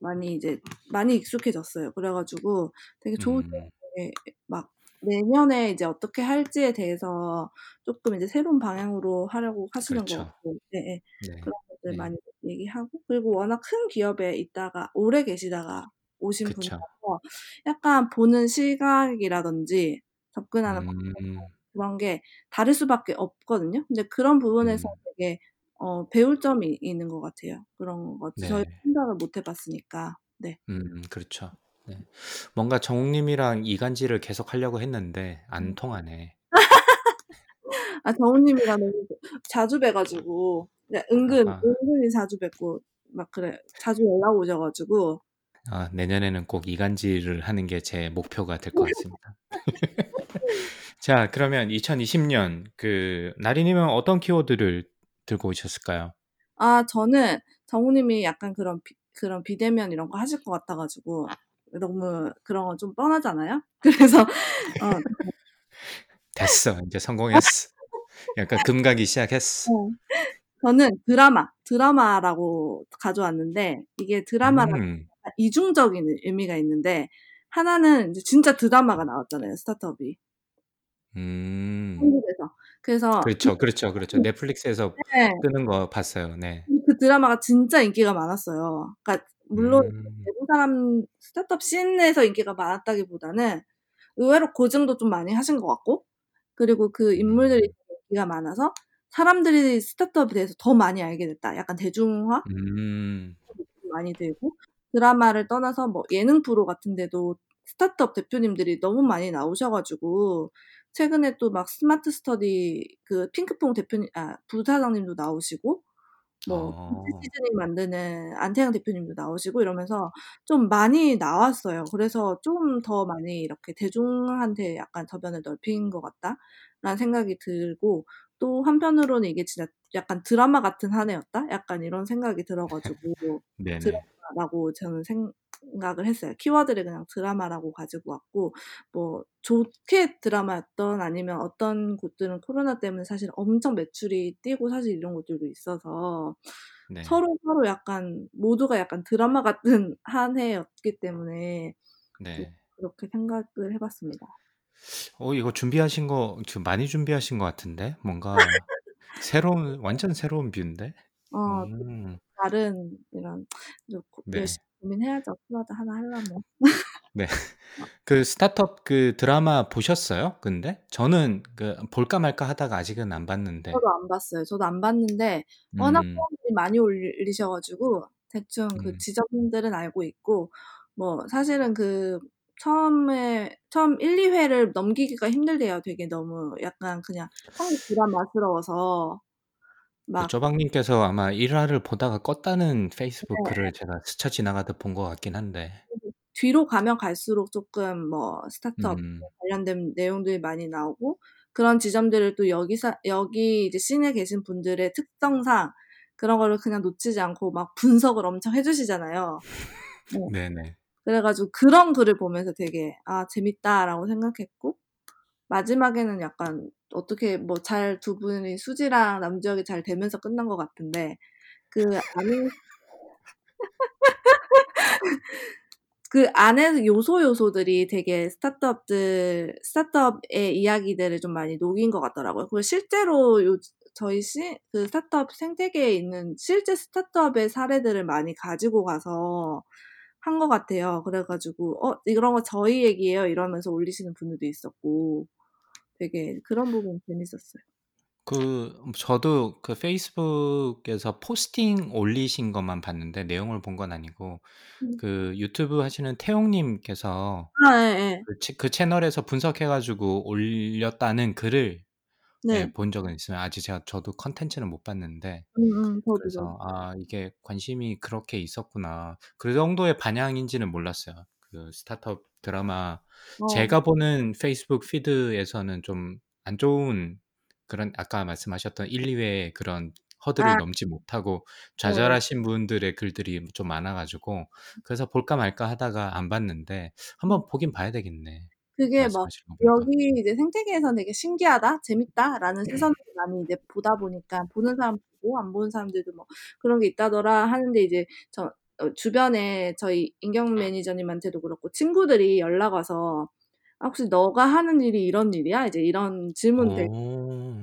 많이 이제 많이 익숙해졌어요. 그래 가지고 되게 좋으세요. 음. 되게 막 내년에 이제 어떻게 할지에 대해서 쪼끔 이제 새로운 방향으로 하려고 하시는 것 그렇죠. 같고 예예. 네. 그런 것들 네. 많이 얘기하고 그리고 워낙 큰 기업에 있다가 오래 계시다가 오신. 분이라서 약간 보는 시각이라든지 접근하는 음. 그런 게 다를 수밖에 없거든요. 근데 그런 부분에서 음. 되게 어 배울 점이 있는 것 같아요. 그런 것 저희가 네. 생각을 못 해 봤으니까. 네. 음 그렇죠. 네. 뭔가 정욱님이랑 이간질을 계속 하려고 했는데 안 음. 통하네. 아 정우님이랑 너무 자주 뵈 가지고 네 은근 아하. 은근히 자주 뵙고 막 그래요. 자주 연락 오셔 가지고 아 내년에는 꼭 이간질을 하는 게 제 목표가 될 것 같습니다. 자 그러면 2020년 그 나리님은 어떤 키워드를 들고 오셨을까요? 아 저는 정우님이 약간 그런 비 그런 비대면 이런 거 하실 것 같아 가지고 너무 그런 건좀 뻔하잖아요. 그래서 어 됐어. 인제 성공했어. 약간 금가기 시작했어. 어. 저는 드라마, 드라마라고 가져왔는데 이게 드라마라는 게 음. 이중적인 의미가 있는데 하나는 이제 진짜 드라마가 나왔잖아요, 스타트업이. 음. 한국에서. 그래서 그렇죠, 그렇죠, 그렇죠. 넷플릭스에서 네. 뜨는 거 봤어요. 네. 그 드라마가 진짜 인기가 많았어요. 그러니까 물론 음. 외국 사람 스타트업 scene에서 인기가 많았다기보다는 의외로 고증도 좀 많이 하신 것 같고 그리고 그 인물들이 음. 인기가 많아서 사람들이 스타트업에 대해서 더 많이 알게 됐다. 약간 대중화? 음. 많이 들고 드라마를 떠나서 뭐 예능 프로 같은 데도 스타트업 대표님들이 너무 많이 나오셔 가지고 최근에 또 막 스마트 스터디 그 핑크퐁 대표님 아 부사장님도 나오시고 뭐 어. 시즈닝 만드는 안태양 대표님도 나오시고 이러면서 좀 많이 나왔어요. 그래서 좀 더 많이 이렇게 '대중한테 약간 저변을 넓힌 것 같다.'라는 생각이 들고 또 한편으로는 '이게 진짜 약간 드라마 같은 한 해였다.' 약간 이런 생각이 들어 가지고 네네. 드라마라고 저는 생 각을 했어요. 키워드를 그냥 드라마라고 가지고 왔고 뭐 좋게 드라마였던 아니면 어떤 곳들은 코로나 때문에 사실 엄청 매출이 뛰고 사실 이런 곳들도 있어서 네. 서로 서로 약간 모두가 약간 드라마 같은 한 해였기 때문에 좀 네. 그렇게 생각을 해 봤습니다. 어 이거 준비하신 거좀 많이 준비하신 것 같은데? 뭔가 새로운 완전 새로운 뷰인데? 어또 음. 다른 이런 네. 열심히 고민해야죠. 키워드 하나 하려면. 네. 그 스타트업 그 드라마 보셨어요? 근데? 저는 그 볼까 말까 하다가 아직은 안 봤는데. 저도 안 봤어요. 저도 안 봤는데 워낙 음. 사람들이 많이 올리셔 가지고 대충 그 음. 지점들은 알고 있고 뭐 사실은 그 처음에 처음 1-2 회를 넘기기가 힘들대요. 되게 너무 약간 그냥 한국 드라마스러워서 그 막 쪼박님께서 아마 1 화를 보다가 껐다는 페이스북 네. 글을 제가 스쳐 지나가듯 본 것 같긴 한데. 그리고 뒤로 가면 갈수록 쪼끔 뭐 스타트업 음. 관련된 내용들이 많이 나오고 그런 지점들을 또 여기서 여기 이제 씬에 계신 분들의 특성상 그런 거를 그냥 놓치지 않고 막 분석을 엄청 해 주시잖아요. 네. 네네. 그래 가지고 그런 글을 보면서 되게 아 재밌다라고 생각했고 마지막에는 약간 어떻게 뭐 잘 두 분이 수지랑 남주혁이 잘 되면서 끝난 것 같은데 그 안에 그 안에 요소 요소들이 되게 스타트업들 스타트업의 이야기들을 좀 많이 녹인 것 같더라고요. 그리고 실제로 요 저희 시, 그 스타트업 생태계에 있는 실제 스타트업의 사례들을 많이 가지고 가서 한 것 같아요. 그래가지고 어 이런 거 저희 얘기예요 이러면서 올리시는 분들도 있었고 되게 그런 부분 재밌었어요. 그 저도 그 페이스북에서 포스팅 올리신 것만 봤는데 내용을 본 건 아니고 음. 그 유튜브 하시는 태용님께서 아, 예, 예. 그, 치- 그 채널에서 분석해가지고 올렸다는 글을 네. 예, 본 적은 있어요. 아직 제가 저도 컨텐츠는 못 봤는데 음, 음, 그래서. 아 이게 관심이 그렇게 있었구나. 그 정도의 반향인지는 몰랐어요. 그 스타트업 드라마 어, 제가 보는 페이스북 피드에서는 좀 안 좋은 그런 아까 말씀하셨던 1, 2회의 그런 허들을 아, 넘지 못하고 네. 좌절하신 분들의 글들이 좀 많아가지고 그래서 볼까 말까 하다가 안 봤는데 한번 보긴 봐야 되겠네. 그게 뭐 보니까. 여기 이제 생태계에서 되게 신기하다, 재밌다라는 시선들이 많이 이제 보다 보니까 보는 사람 보고 안 보는 사람들도 뭐 그런 게 있다더라 하는데 이제 저 어, 주변에 저희 인경 매니저님한테도 그렇고 친구들이 연락 와서 아, 혹시 너가 하는 일이 이런 일이야? 이제 이런 질문들 오.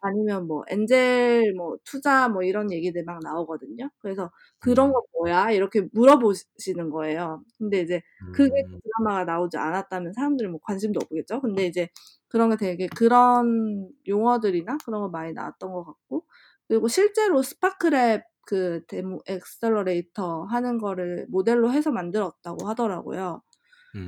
아니면 뭐 엔젤 뭐 투자 뭐 이런 얘기들 막 나오거든요. 그래서 그런 음. 거 뭐야? 이렇게 물어보시는 거예요. 근데 이제 그게 그 음. 드라마가 나오지 않았다면 사람들이 뭐 관심도 없겠죠. 근데 이제 그런 게 되게 그런 용어들이나 그런 거 많이 나왔던 것 같고 그리고 실제로 스파크랩 그 demo accelerator 하는 거를 모델로 해서 만들었다고 하더라고요.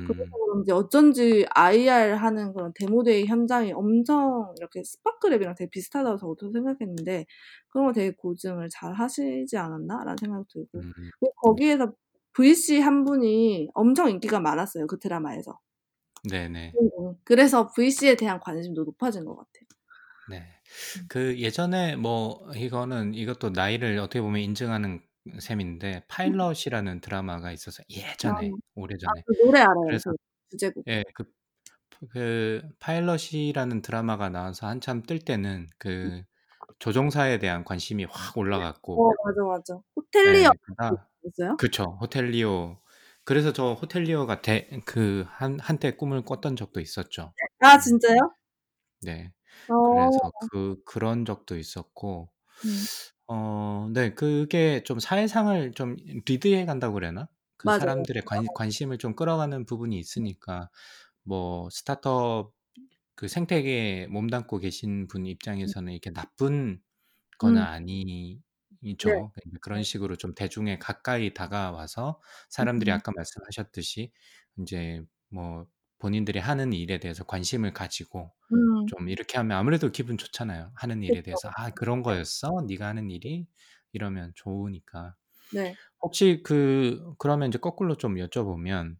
그래서 음. 그런지 어쩐지 IR 하는 그런 demo day 현장이 엄청 이렇게 스파크랩이랑 되게 비슷하다고 저도 생각했는데 그런 거 되게 고증을 잘 하시지 않았나라는 생각이 들고 음. 거기에서 VC 한 분이 엄청 인기가 많았어요 그 드라마에서 네네. 음, 그래서 VC에 대한 관심도 높아진 것 같아요. 네. 음. 그 예전에 뭐 이거는 이것도 나이를 어떻게 보면 인증하는 셈인데 파일럿이라는 드라마가 있어서 예전에 아, 오래전에 그 노래 알아요. 그래서 그 주제곡. 예, 그, 그 파일럿이라는 드라마가 나와서 한참 뜰 때는 그 조종사에 대한 관심이 확 올라갔고 어 맞아 맞아. 호텔리어 예, 그다 있어요? 그쵸 호텔리오 그래서 저 호텔리오가 대, 그 한, 한때 꿈을 꿨던 적도 있었죠. 아 음, 진짜요? 네. 어. 그래서 그 그런 적도 있었고 음. 어, 네, 그게 좀 사회상을 좀 리드해 간다고 그래나? 그 맞아요. 사람들의 관, 관심을 좀 끌어가는 부분이 있으니까 뭐 스타트업 그 생태계에 몸담고 계신 분 입장에서는 이게 나쁜 거는 음. 아니죠. 네. 그러니까 그런 식으로 좀 대중에 가까이 다가와서 사람들이 음. 아까 말씀하셨듯이 이제 뭐 본인들이 하는 일에 대해서 관심을 가지고 음. 좀 이렇게 하면 아무래도 기분 좋잖아요. 하는 일에. 대해서 아 그런 거였어? 네가 하는 일이? 이러면 좋으니까. 네. 혹시 그 그러면 이제 거꾸로 좀 여쭤보면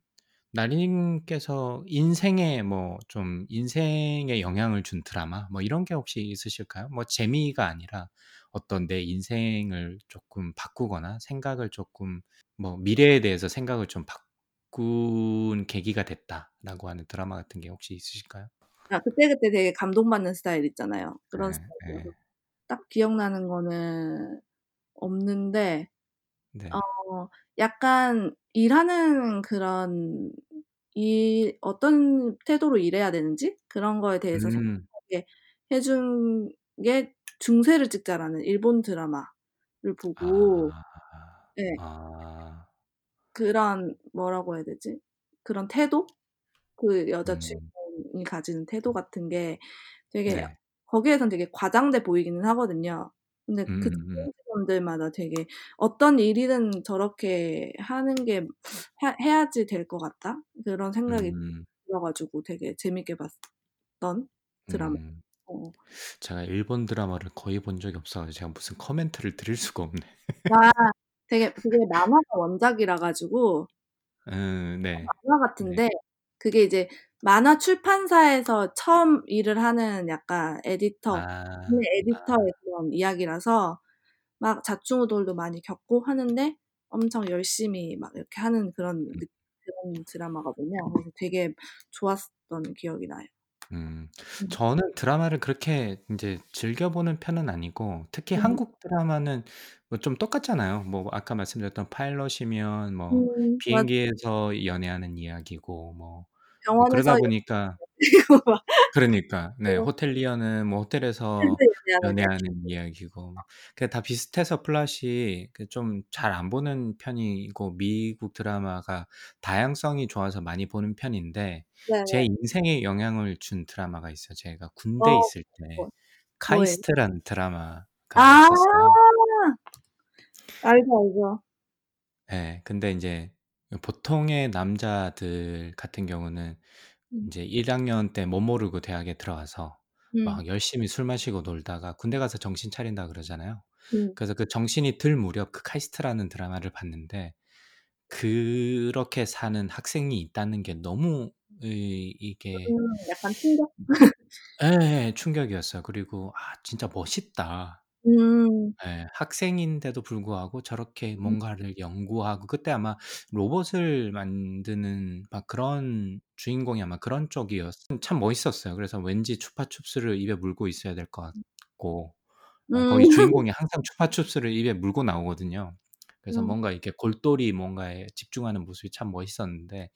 나리님께서 인생에 뭐 좀 인생에 영향을 준 드라마 뭐 이런 게 혹시 있으실까요? 뭐 재미가 아니라 어떤 내 인생을 조금 바꾸거나 생각을 조금 뭐 미래에 대해서 생각을 좀 바 꾼 계기가 됐다라고 하는 드라마 같은 게 혹시 있으실까요? 아 그때 그때 되게 감동받는 스타일 있잖아요. 그런 예, 스타일이어서 예. 딱 기억나는 거는 없는데 네. 어 약간 일하는 그런 이 어떤 태도로 일해야 되는지 그런 거에 대해서 음. 생각하게 해준 게 중세를 찍자라는 일본 드라마를 보고 아. 네. 아. 그런 뭐라고 해야 되지? 그런 태도? 그 여자 음. 주인공이 가지는 태도 같은 게 되게 네. 거기에선 되게 과장돼 보이기는 하거든요. 근데 그 음음음. 직원들마다 되게 어떤 일이든 저렇게 하는 게 해, 해야지 될 것 같다 그런 생각이 음. 들어가지고 되게 재밌게 봤던 드라마. 음. 어. 제가 일본 드라마를 거의 본 적이 없어가지고 제가 무슨 코멘트를 드릴 수가 없네. 아, 되게 그게 만화가 원작이라 가지고 음, 네. 만화 네. 같은데 그게 이제 만화 출판사에서 처음 일을 하는 약간 에디터, 아. 국내 아. 에디터의 그런 이야기라서 막 좌충우돌도 많이 겪고 하는데 엄청 열심히 막 이렇게 하는 그런 음. 느 그런 드라마거든요. 그래서 되게 좋았던 기억이 나요. 음. 음. 저는 드라마를 그렇게 인제 즐겨 보는 편은 아니고 특히 네. 한국 드라마는 뭐 좀 똑같잖아요. 뭐 아까 말씀드렸던 파일럿이면 뭐 음맞 비행기에서 연애하는 이야기고 뭐뭐 병원에서 그러다 보니까 그러니까 네 어. 호텔리어는 뭐 호텔에서 연애하는 이야기고 막 그게 다 비슷해서 플롯이 그 좀 잘 안 보는 편이고 미국 드라마가 다양성이 좋아서 많이 보는 편인데 제 네네. 인생에 영향을 준 드라마가 있어요. 제가 군대에 어 있을 때 뭐 뭐예요? 카이스트라는 드라마가 아. 있었어요. 알죠, 알죠. 예. 근데 그 보통의 남자들 같은 경우는 음. 인제 1 학년 때 못 모르고 대학에 들어가서 음. 막 열심히 술 마시고 놀다가 군대 가서 정신 차린다 그러잖아요. 음. 그래서 그 정신이 들 무렵 그 카이스트라는 드라마를 봤는데 그렇게 사는 학생이 있다는 게 너무 이 이게 음 약간 충격? 예예. 충격이었어요. 그리고 '아 진짜 멋있다.' 음. 예. 학생인데도 불구하고 저렇게 음. 뭔가를 연구하고 그때 아마 로봇을 만드는 막 그런 주인공이 아마 그런 쪽이었 참 멋있었어요. 그래서 왠지 추파춥스를 입에 물고 있어야 될 것 같고 어 음. 거기 주인공이 항상 추파춥스를 입에 물고 나오거든요. 그래서 음. 뭔가 이렇게 골똘히 뭔가에 집중하는 모습이 참 멋있었는데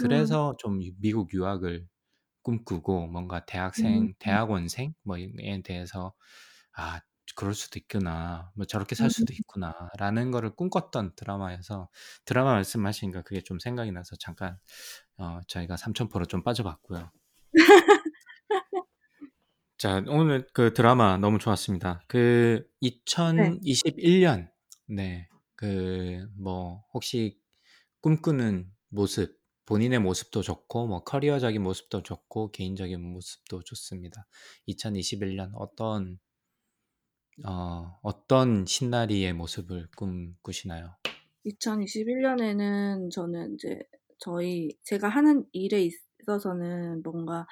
음. 그래서 좀 유 미국 유학을 꿈꾸고 뭔가 음. 대학생 대학원생 뭐 이 에 대해서 '아 그럴 수도 있구나. 뭐 저렇게 살 수도 음. 있구나.'라는 거를 꿈꿨던 드라마여서 드라마 말씀하시니까 그게 좀 생각이 나서 잠깐 어 저희가 삼천포로 좀 빠져봤고요. 자 오늘 그 드라마 너무 좋았습니다. 그 네. 2021년 네 그 뭐 혹시 꿈꾸는 모습 본인의 모습도 좋고 뭐 커리어적인 모습도 좋고 개인적인 모습도 좋습니다. 2021년 어떤 어 어떤 신나리의 모습을 꿈꾸시나요? 2021 년에는 저는 인제 저희 제가 하는 일에 있어서는 뭔가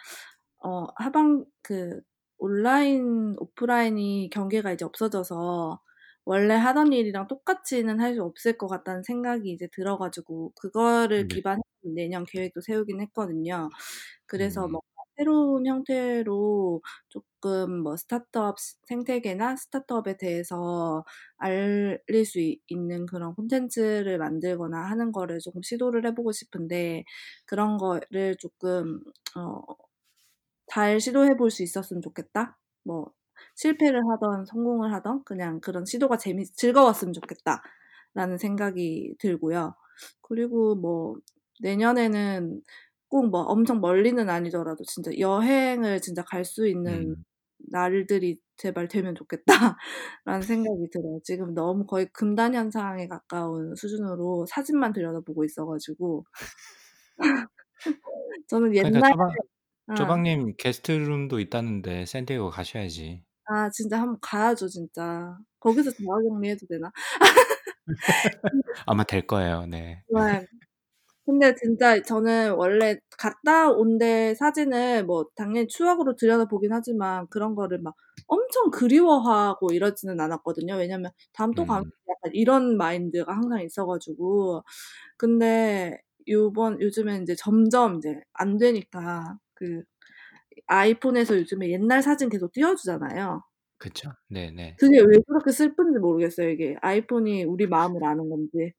어 하반 그 온라인, 오프라인이 경계가 이제 없어져서 원래 하던 일이랑 똑같이는 할 수 없을 것 같다는 생각이 이제 들어 가지고 그거를 네. 기반으로 내년 계획도 세우긴 했거든요. 그래서 음. 새로운 형태로 쪼끔 뭐 스타트업 스 생태계나 스타트업에 대해서 알릴 수있 있는 그런 콘텐츠를 만들거나 하는 거를 조금 시도를 해 보고 싶은데 그런 거를 쪼끔 어 '잘 시도해 볼 수 있었으면 좋겠다.' 뭐 실패를 하든 성공을 하든 그냥 그런 시도가 재밌 '즐거웠으면 좋겠다.'라는 생각이 들고요. 그리고 뭐 내년에는 꼭 뭐 엄청 멀리는 아니더라도 진짜 '여행을 진짜 갈 수 있는 음. 날들이 제발 되면 좋겠다.'라는 생각이 들어요. 지금 너무 거의 금단 현상에 가까운 수준으로 사진만 들여다보고 있어 가지고 저는 그러니까 옛날 쪼박 아. 쪼박님 게스트룸도 있다는데 샌디에고 가셔야지. 아 진짜 한번 가야죠 진짜. 거기서 자가격리 해도 되나? 아마 될 거예요. 네. 네. 근데 진짜 저는 원래 갔다 온 데 사진을 뭐 당연히 추억으로 들여다보긴 하지만 그런 거를 막 엄청 그리워하고 이러지는 않았거든요. 왜냐면 '다음에 또 가면 음. 약간 이런 마인드가 항상 있어 가지고. 근데 요번 요즘에 인제 점점 인제 안 되니까 그 아이폰에서 요즘에 옛날 사진 계속 띄워 주잖아요. 그쵸. 네네. 그게 왜 그렇게 슬픈지 모르겠어요 이게. 아이폰이 우리 마음을 아는 건지.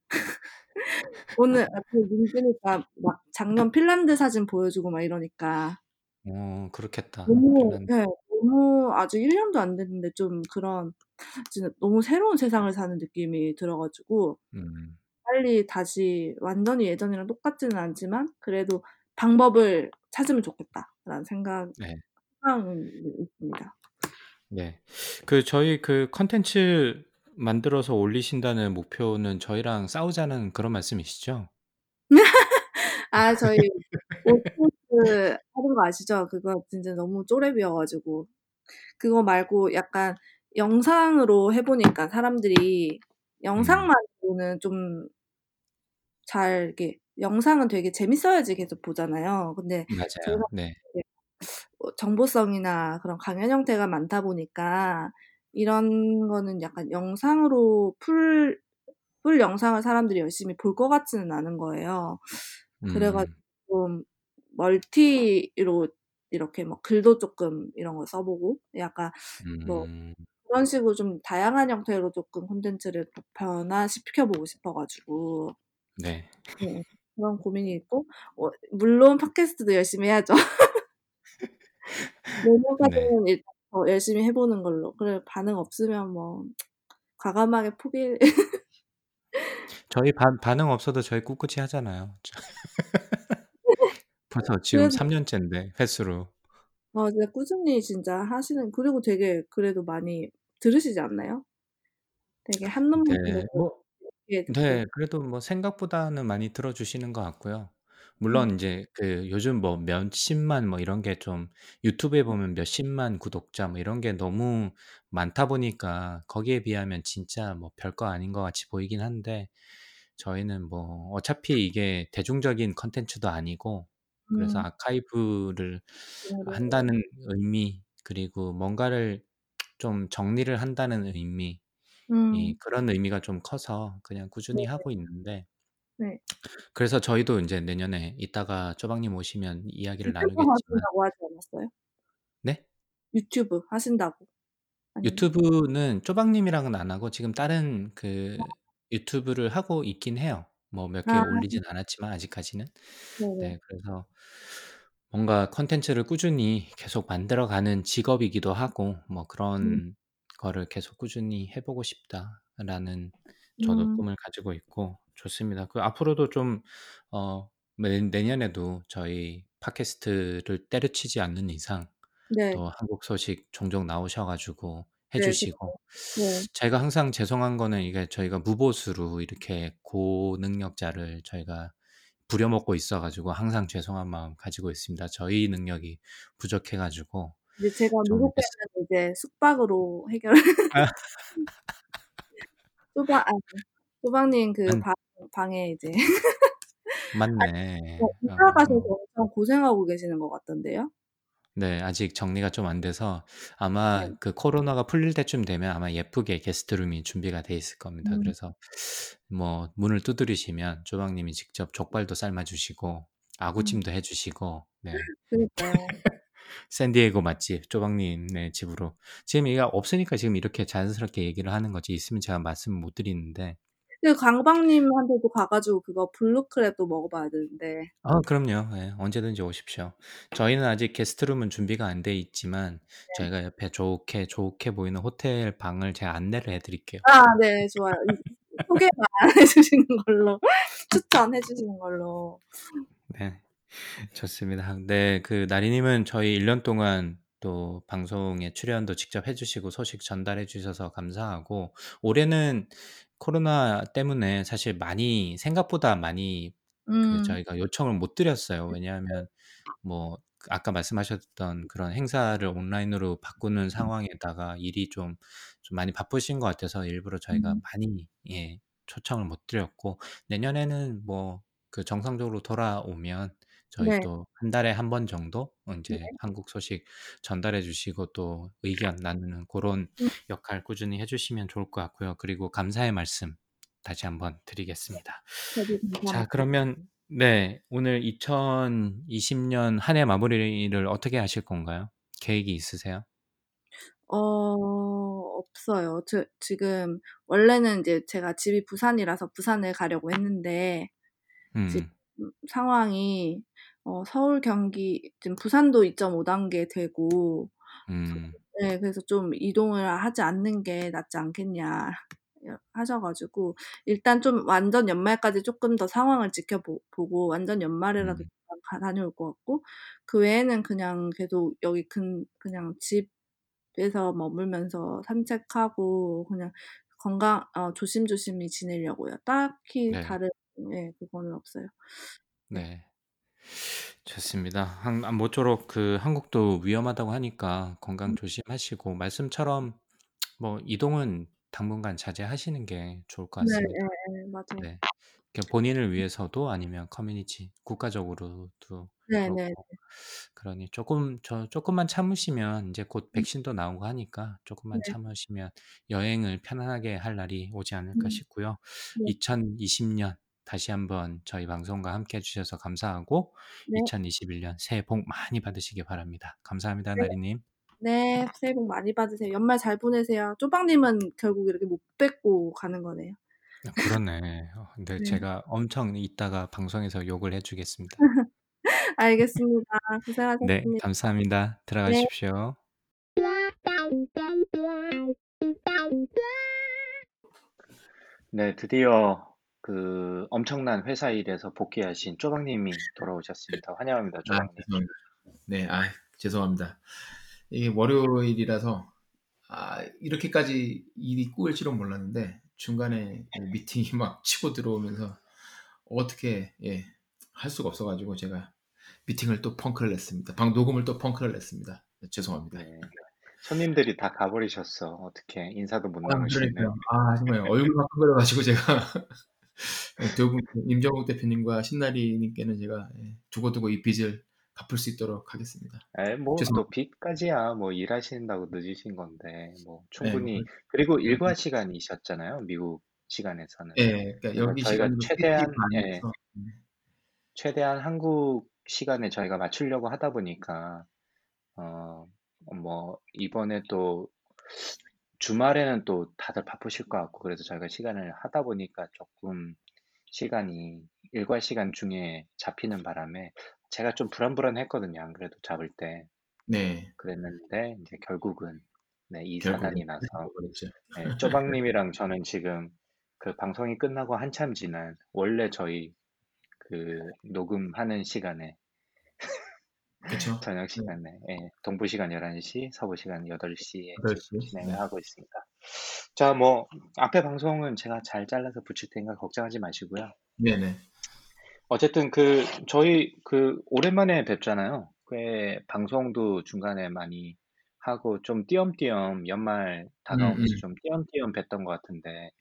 오늘 아침에 눈 뜨니까 막 작년 핀란드 사진 보여주고 막 이러니까 어 그렇겠다. 너무 핀란드. 예 너무 아직 1 년도 안 됐는데 좀 그런 진짜 너무 새로운 세상을 사는 느낌이 들어 가지고 음. 빨리 다시 완전히 예전이랑 똑같지는 않지만 그래도 '방법을 찾으면 좋겠다.'라는 생각 네. 희망이 있습니다. 네. 그 저희 그 콘텐츠 만들어서 올리신다는 목표는 저희랑 싸우자는 그런 말씀이시죠? 아 저희 오픈스 하는 거 아시죠? 그거 진짜 너무 쪼렙이어 가지고. 그거 말고 약간 영상으로 해 보니까 사람들이 음. 영상만으로는 좀 잘 이렇게 영상은 되게 재밌어야지 계속 보잖아요. 근데 맞아요. 네. 어 정보성이나 그런 강연 형태가 많다 보니까 이런 거는 약간 영상으로 풀, 풀 영상을 사람들이 열심히 볼 것 같지는 않은 거예요. 그래 가지고 음. 좀 멀티로 이렇게 뭐 글도 쪼끔 이런 거 써 보고 약간 뭐 음. 그런 식으로 좀 다양한 형태로 쪼끔 콘텐츠를 좀 변화시켜 보고 싶어 가지고 네. 네. 그런 고민이 있고 어 물론 팟캐스트도 열심히 해야죠. 네. 내년까지는 일단 더 열심히 해 보는 걸로. 그래 반응 없으면 뭐 과감하게 포기 저희 반 반응 없어도 저희 꿋꿋이 하잖아요. 저 벌써 지금 그래도 3 년째인데 횟수로. 아 진짜 꾸준히 진짜 하시는 그리고 되게 그래도 많이 들으시지 않나요? 되게 한 놈만 네. 뭐 듣고 네. 그래도 뭐 생각보다는 많이 들어 주시는 것 같고요. 물론 음. 인제 그 요즘 뭐 몇십만 뭐 이런 게 좀 유튜브에 보면 몇십만 구독자 뭐 이런 게 너무 많다 보니까 거기에 비하면 진짜 뭐 별거 아닌 것 같이 보이긴 한데 저희는 뭐 어차피 이게 대중적인 콘텐츠도 아니고 그래서 음. 아카이브를 한다는 의미 그리고 뭔가를 좀 정리를 한다는 의미 이 음. 그런 의미가 좀 커서 그냥 꾸준히 네네. 하고 있는데 네. 그래서 저희도 인제 내년에 이따가 쪼박님 오시면 이야기를 유튜브 나누겠지만 하신다고 하지 않았어요? 네? 유튜브 하신다고. 아니면 유튜브는 쪼박님이랑은 안 하고 지금 다른 아. 그 유튜브를 하고 있긴 해요. 뭐 몇 개 아. 올리진 않았지만 아직까지는. 네네. 네. 그래서 뭔가 콘텐츠를 꾸준히 계속 만들어 가는 직업이기도 하고 뭐 음. 그런 거를 계속 꾸준히 해 보고 싶다라는 저도 음. 꿈을 가지고 있고 좋습니다. 그 앞으로도 좀어내 내년에도 저희 팟캐스트를 때려치지 않는 이상 네. 또 한국 소식 종종 나오셔 가지고 해 네. 그쵸. 주시고 네. 제가 항상 죄송한 거는 이게 저희가 무보수로 이렇게 고능력자를 저희가 부려먹고 있어 가지고 항상 죄송한 마음 가지고 있습니다. 저희 능력이 부족해 가지고 이제 제가 좀 미국 가면 이제 숙박으로 해결 아. 쪼박 아그안방 방에 이제 뭐 맞네. 이사 가셔서 어. 엄청 고생하고 계시는 것 같던데요? 네. 아직 정리가 좀 안 돼서 네. 아마 그 코로나가 풀릴 때쯤 되면 아마 예쁘게 게스트룸이 준비가 돼 있을 겁니다. 음. 그래서 뭐 문을 두드리시면 쪼박님이 직접 족발도 삶아 주시고 음. 아구찜도 해 주시고 네. 샌디에고 맛집 쪼박님네 집으로 지금 얘가 없으니까 지금 이렇게 자연스럽게 얘기를 하는 거지 있으면 제가 말씀을 못 드리는데 그 강박님한테도 가 가지고 그거 블루크랩도 먹어 봐야 되는데. 아 그럼요. 예. 언제든지 오십시오. 저희는 아직 게스트룸은 준비가 안 돼 있지만 네. 저희가 옆에 좋게, 좋게 보이는 호텔 방을 제가 안내를 해 드릴게요. 아 네. 좋아요. 이 소개만 해 주시는 걸로 추천해 주시는 걸로. 네. 좋습니다. 네. 그 나리님은 저희 1년 동안 또 방송에 출연도 직접 해 주시고 소식 전달해 주셔서 감사하고 올해는 코로나 때문에 사실 많이 생각보다 많이 그 음. 저희가 요청을 못 드렸어요. 네. 왜냐하면 뭐그 아까 말씀하셨던 그런 행사를 온라인으로 바꾸는 상황에다가 일이 좀, 좀 많이 바쁘신 것 같아서 일부러 저희가 음. 많이 예 초청을 못 드렸고 내년에는 뭐 그 정상적으로 돌아오면 저희 네. 또 1 달에 1 번 정도 어 네. 인제 한국 소식 전달해 주시고 또 의견 나누는 고런 음. 역할 꾸준히 해 주시면 좋을 것 같고요. 그리고 감사의 말씀 다시 한번 드리겠습니다. 저도 자 감사합니다. 그러면 네 오늘 2020년 한해 마무리를 어떻게 하실 건가요? 계획이 있으세요? 어 없어요. 저 지금 원래는 인제 제가 집이 부산이라서 부산을 가려고 했는데 지금 음. 상황이 어 서울, 경기 지금 부산도 2.5 단계 되고 음. 네 그래서 좀 "이동을 하지 않는 게 낫지 않겠냐." 여 하셔 가지고 일단 좀 완전 연말까지 쪼끔 더 상황을 지켜보 보고 완전 연말에라도 음. 다녀올 것 같고 그 외에는 그냥 계속 여기 근 그냥 집에서 머물면서 산책하고 그냥 건강 어 조심조심히 지내려고요. 딱히 네. 다른 예 그거는 없어요. 네. 네. 좋습니다. 한 아 모쪼록 그 한국도 위험하다고 하니까 건강 음. 조심하시고 말씀처럼 뭐 이동은 당분간 자제하시는 게 좋을 것 네 같습니다. 예예. 맞아요. 네. 그 본인을 위해서도 아니면 커뮤니티 국가적으로도 네네. 그렇고 그러니 조금 저 조금만 참으시면 이제 곧 음. 백신도 나오고 하니까 조금만 네. 참으시면 여행을 편안하게 할 날이 오지 않을까 음. 싶고요. 네. 2020 년 다시 한번 저희 방송과 함께 해 주셔서 감사하고 네. 2021년 새해 복 많이 받으시기 바랍니다. 감사합니다, 네. 나리님. 네. 새해 복 많이 받으세요. 연말 잘 보내세요. 쪼박님은 결국 이렇게 못 뵙고 가는 거네요. 아 그러네. 어 근데 네. 제가 엄청 이따가 방송에서 욕을 해 주겠습니다. 알겠습니다. 네. 고생하셨습니다. 감사합니다. 네. 들어가십시오. 네. 드디어 그 엄청난 회사 일에서 복귀하신 쪼박님이 돌아오셨습니다. 환영합니다, 아 쪼박님. 죄송합니다. 네. 아 죄송합니다. 이게 월요일이라서 아 이렇게까지 일이 꼬일 줄은 몰랐는데 중간에 그 미팅이 막 치고 들어오면서 어떻게 예 할 수가 없어 가지고 제가 미팅을 또 펑크를 냈습니다. 방 녹음을 또 펑크를 냈습니다. 네 죄송합니다. 네. 손님들이 다 가 버리셨어. 어떡해. 인사도 못 아. 그러니까요. 아 정말 얼굴 화끈거려 가지고 제가 예 두분 임정욱 대표님과 신나리 님께는 제가 예 두고두고 이 빚을 갚을 수 있도록 하겠습니다. 에이 뭐또 죄송합니다. 빚까지야 뭐 일하신다고 늦으신 건데 뭐 네. 충분히 뭐 그리고 음. 일과 시간이셨잖아요, 미국 시간에서는. 예. 그러니까 여기 저희가 최대한 예. 네. 최대한 한국 시간에 저희가 맞추려고 하다 보니까 어 뭐 이번에 또 주말에는 또 다들 바쁘실 것 같고 그래서 저희가 시간을 하다 보니까 쪼끔 시간이 일과 시간 중에 잡히는 바람에 제가 좀 불안불안했거든요, 안 그래도 잡을 때. 네. 그랬는데 인제 결국은 네 이 결국은 사단이 나서 그렇죠. 예 쪼박님이랑 저는 지금 그 방송이 끝나고 한참 지난 원래 저희 그 녹음하는 시간에 그쵸. 저녁 네. 시간에 예 동부 시간 11시, 서부 시간 8시에 8시. 지금 진행을 네. 하고 있습니다. 자 뭐 앞에 방송은 제가 잘 잘라서 붙일 테니까 걱정하지 마시고요. 네 네. 어쨌든 그 저희 그 오랜만에 뵙잖아요. 꽤 방송도 중간에 많이 하고 좀 띄엄띄엄 연말 다가오면서 음음. 좀 띄엄띄엄 뵀던 것 같은데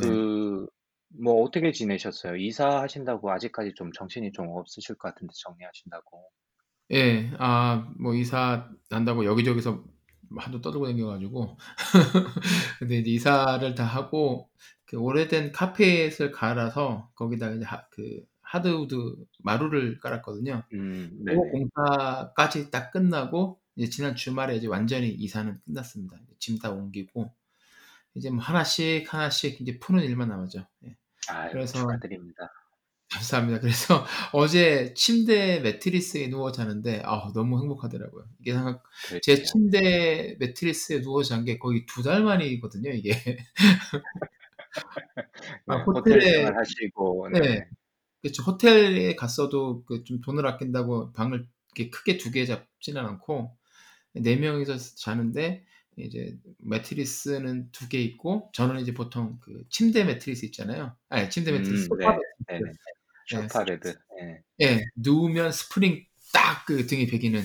네. 그뭐 어떻게 지내셨어요? 이사하신다고 아직까지 좀 정신이 좀 없으실 것 같은데 정리하신다고. 예. 아 뭐 이사 난다고 여기저기서 하도 떠들고 다녀 가지고 근데 이제 이사를 다 하고 그 오래된 카펫을 갈아서 거기다가 이제 하 그 하드우드 마루를 깔았거든요. 음 그거 네네. 공사까지 딱 끝나고 이제 지난 주말에 이제 완전히 이사는 끝났습니다. 짐 다 옮기고 이제 뭐 하나씩 하나씩 이제 푸는 일만 남았죠. 예. 아유 그래서 축하드립니다. 감사합니다. 그래서 어제 침대 매트리스에 누워 자는데 아 너무 행복하더라고요. 이게 한제 그렇죠. 침대 매트리스에 누워 잔 게 거의 2달 만이거든요, 이게. 아 네 호텔 호텔에 생활하시고 네. 네. 그쵸. 호텔에 갔어도 그 좀 돈을 아낀다고 방을 이렇게 크게 2개 잡지는 않고 4 명이서 자는데 이제 매트리스는 2개 있고 저는 이제 보통 그 침대 매트리스 있잖아요. 아니 침대 매트리스 음 네. 소파 매트리스. 예. 소파 베드. 예. 예. 누우면 스프링 딱 그 등이 배기는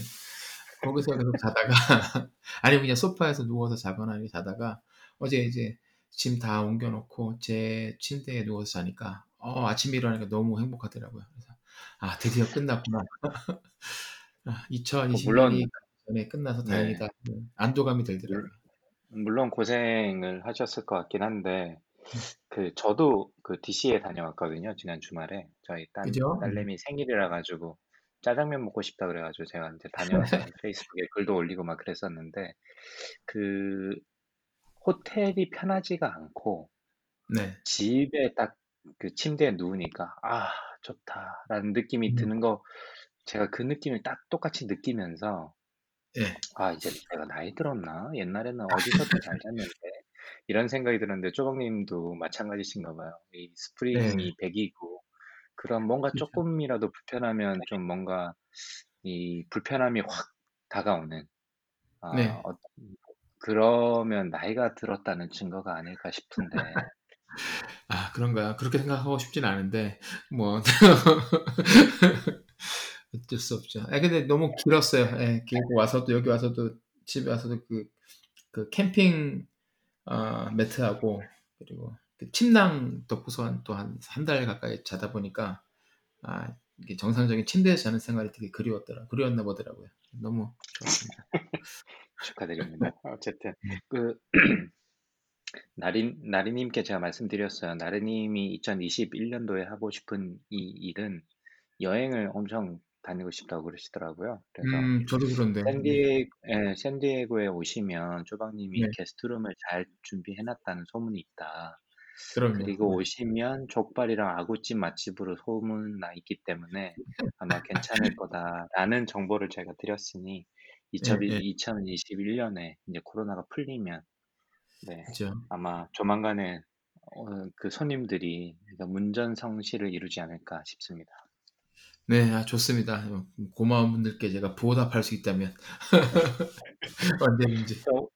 거기서 계속 자다가 아니면 그냥 소파에서 누워서 자거나 이렇게 자다가 어제 이제 짐 다 옮겨 놓고 제 침대에 누워서 자니까 어 아침에 일어나니까 너무 행복하더라고요. 그래서 '아 드디어 끝났구나.' 아그 2020년이 물론 가기 전에 끝나서 네. 다행이다. 네. 안도감이 들더라고요. 물 물론 고생을 하셨을 것 같긴 한데 음. 그 저도 그 DC에 다녀왔거든요, 지난 주말에. 저희 딸 그죠? 음. 딸내미 생일이라 가지고 짜장면 먹고 싶다 그래 가지고 제가 인제 다녀와서 페이스북에 글도 올리고 막 그랬었는데 그 호텔이 편하지가 않고 네. 집에 딱 그 침대에 누우니까 '아 좋다.'라는 느낌이 음. 드는 거 제가 그 느낌을 딱 똑같이 느끼면서 예. '아 이제 내가 나이 들었나? 옛날에는 어디서든 잘 잤는데.' 이런 생각이 들었는데 쪼박님도 마찬가지신가 봐요. 이 네. 스프링이 베기고 그런 뭔가 그쵸. 쪼끔이라도 불편하면 좀 뭔가 이 불편함이 확 다가오는 아 네. 어 그러면 나이가 들었다는 증거가 아닐까 싶은데 아 그런가요? 그렇게 생각하고 싶진 않은데 뭐 어쩔 수 없죠. 예 근데 너무 길었어요. 예. 길고 와서도 여기 와서도 집에 와서도 그 그 캠핑 어 매트하고 그리고 그 침낭 덮고서 한 또한 3달 가까이 자다 보니까 아 이게 정상적인 침대에서 자는 생활이 되게 그리웠더라 그리웠나 보더라고요. 너무 좋았습니다. 축하드립니다. 어쨌든 네. 그 나린 나리님께 제가 말씀드렸어요. 나리님이 2021년도에 하고 싶은 이 일은 여행을 엄청 다니고 싶다고 그러시더라고요. 그래서 음, 저도 그런데. 네. 샌디에 예, 샌디에고에 오시면 조박님이 네. 게스트룸을 잘 준비해놨다는 소문이 있다. 그럼요. 그리고 네. 오시면 족발이랑 아구찜 맛집으로 소문나 있기 때문에 아마 괜찮을 거다라는 정보를 제가 드렸으니 네, 네. 2021년에 이제 코로나가 풀리면 네, 그죠. 아마 조만간에 어, 그 손님들이 그러니까 문전성시를 이루지 않을까 싶습니다. 네, 아, 좋습니다. 어, 고마운 분들께 제가 보답할 수 있다면 언제든지. 또,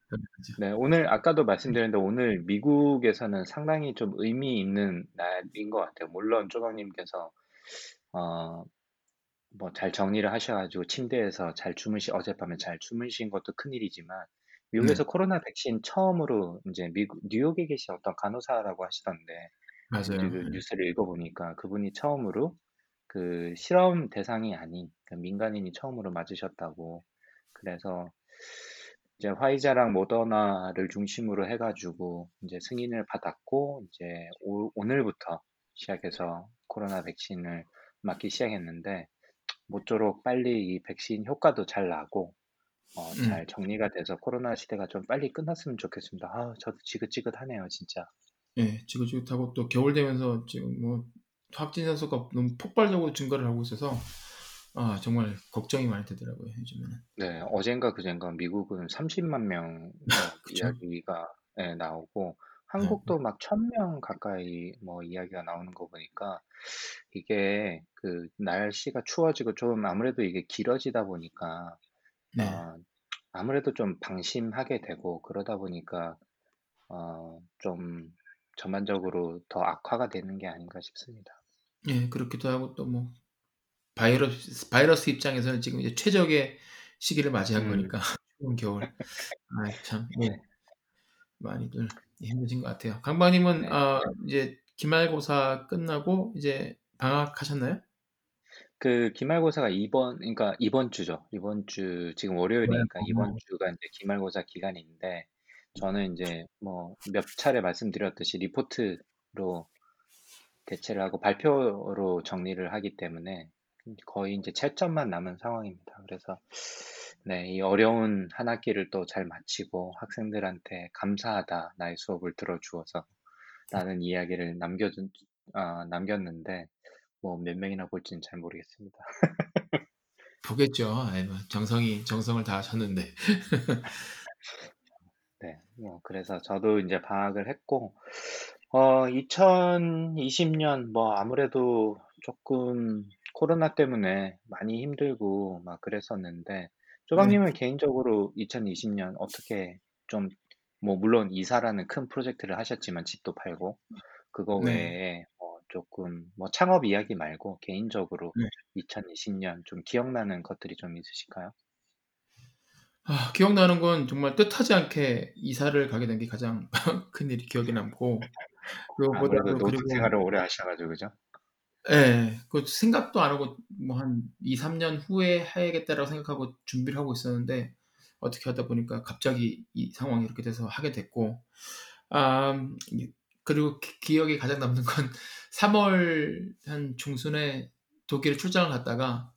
네, 오늘 아까도 말씀드렸는데 오늘 미국에서는 상당히 좀 의미 있는 날인 것 같아요. 물론 조박님께서 어, 뭐 잘 정리를 하셔가지고 침대에서 잘 주무시 어젯밤에 잘 주무신 것도 큰 일이지만 미국에서 네. 코로나 백신 처음으로 이제 미국 뉴욕에 계신 어떤 간호사라고 하시던데 맞아요. 그 네. 뉴스를 읽어보니까 그분이 처음으로 그 실험 대상이 아닌 그 민간인이 처음으로 맞으셨다고 그래서 이제 화이자랑 모더나를 중심으로 해가지고 이제 승인을 받았고 이제 오, 오늘부터 시작해서 코로나 백신을 맞기 시작했는데 모쪼록 빨리 이 백신 효과도 잘 나고 어, 음. 잘 정리가 돼서 코로나 시대가 좀 빨리 끝났으면 좋겠습니다. 아, 저도 지긋지긋하네요, 진짜. 예, 지긋지긋하고 또 겨울 되면서 지금 뭐 확진자 수가 너무 폭발적으로 증가를 하고 있어서 아 정말 걱정이 많이 되더라고요 요즘에는. 네, 어젠가 그젠가 미국은 30만 명. 이야기가 예, 나오고 네. 한국도 막 1000명 가까이 뭐 이야기가 나오는 거 보니까 이게 그 날씨가 추워지고 좀 아무래도 이게 길어지다 보니까 네. 어, 아무래도 좀 방심하게 되고 그러다 보니까 어, 좀 전반적으로 더 악화가 되는 게 아닌가 싶습니다. 예, 그렇기도 하고 또 뭐 바이러스 바이러스 입장에서는 지금 이제 최적의 시기를 맞이한 음. 거니까 추운 겨울. 아 참, 예. 네. 많이들 힘드신 것 같아요. 강박님은 네. 아 이제 기말고사 끝나고 이제 방학하셨나요? 그 기말고사가 이번 그러니까 이번 주죠. 이번 주 지금 월요일이니까 이번 어. 주가 이제 기말고사 기간인데 저는 이제 뭐 몇 차례 말씀드렸듯이 리포트로 대체를 하고 발표로 정리를 하기 때문에 거의 이제 채점만 남은 상황입니다. 그래서 네, 이 어려운 한 학기를 또 잘 마치고 학생들한테 감사하다 나의 수업을 들어주어서 라는 이야기를 남겨준 아, 남겼는데 뭐 몇 명이나 볼지는 잘 모르겠습니다. 보겠죠. 정성이 정성을 다하셨는데. 네, 뭐 그래서 저도 이제 방학을 했고 어 2020년 뭐 아무래도 조금 코로나 때문에 많이 힘들고 막 그랬었는데 네. 조박님은 개인적으로 2020 년 어떻게 좀 뭐 물론 이사라는 큰 프로젝트를 하셨지만 집도 팔고 그거 네. 외에 뭐 조금 뭐 창업 이야기 말고 개인적으로 네. 2020 년 좀 기억나는 것들이 좀 있으실까요? 아, 기억나는 건 정말 뜻하지 않게 이사를 가게 된 게 가장 큰 일이 기억에 남고 그거보다도 노숙 그리고 생활을 오래 하셔가지고 그죠? 예, 그 생각도 안 하고 뭐 한 2, 3년 후에 해야겠다라고 생각하고 준비를 하고 있었는데 어떻게 하다 보니까 갑자기 이 상황이 이렇게 돼서 하게 됐고 아, 그리고 기- 기억에 가장 남는 건 3월 한 중순에 독일에 출장을 갔다가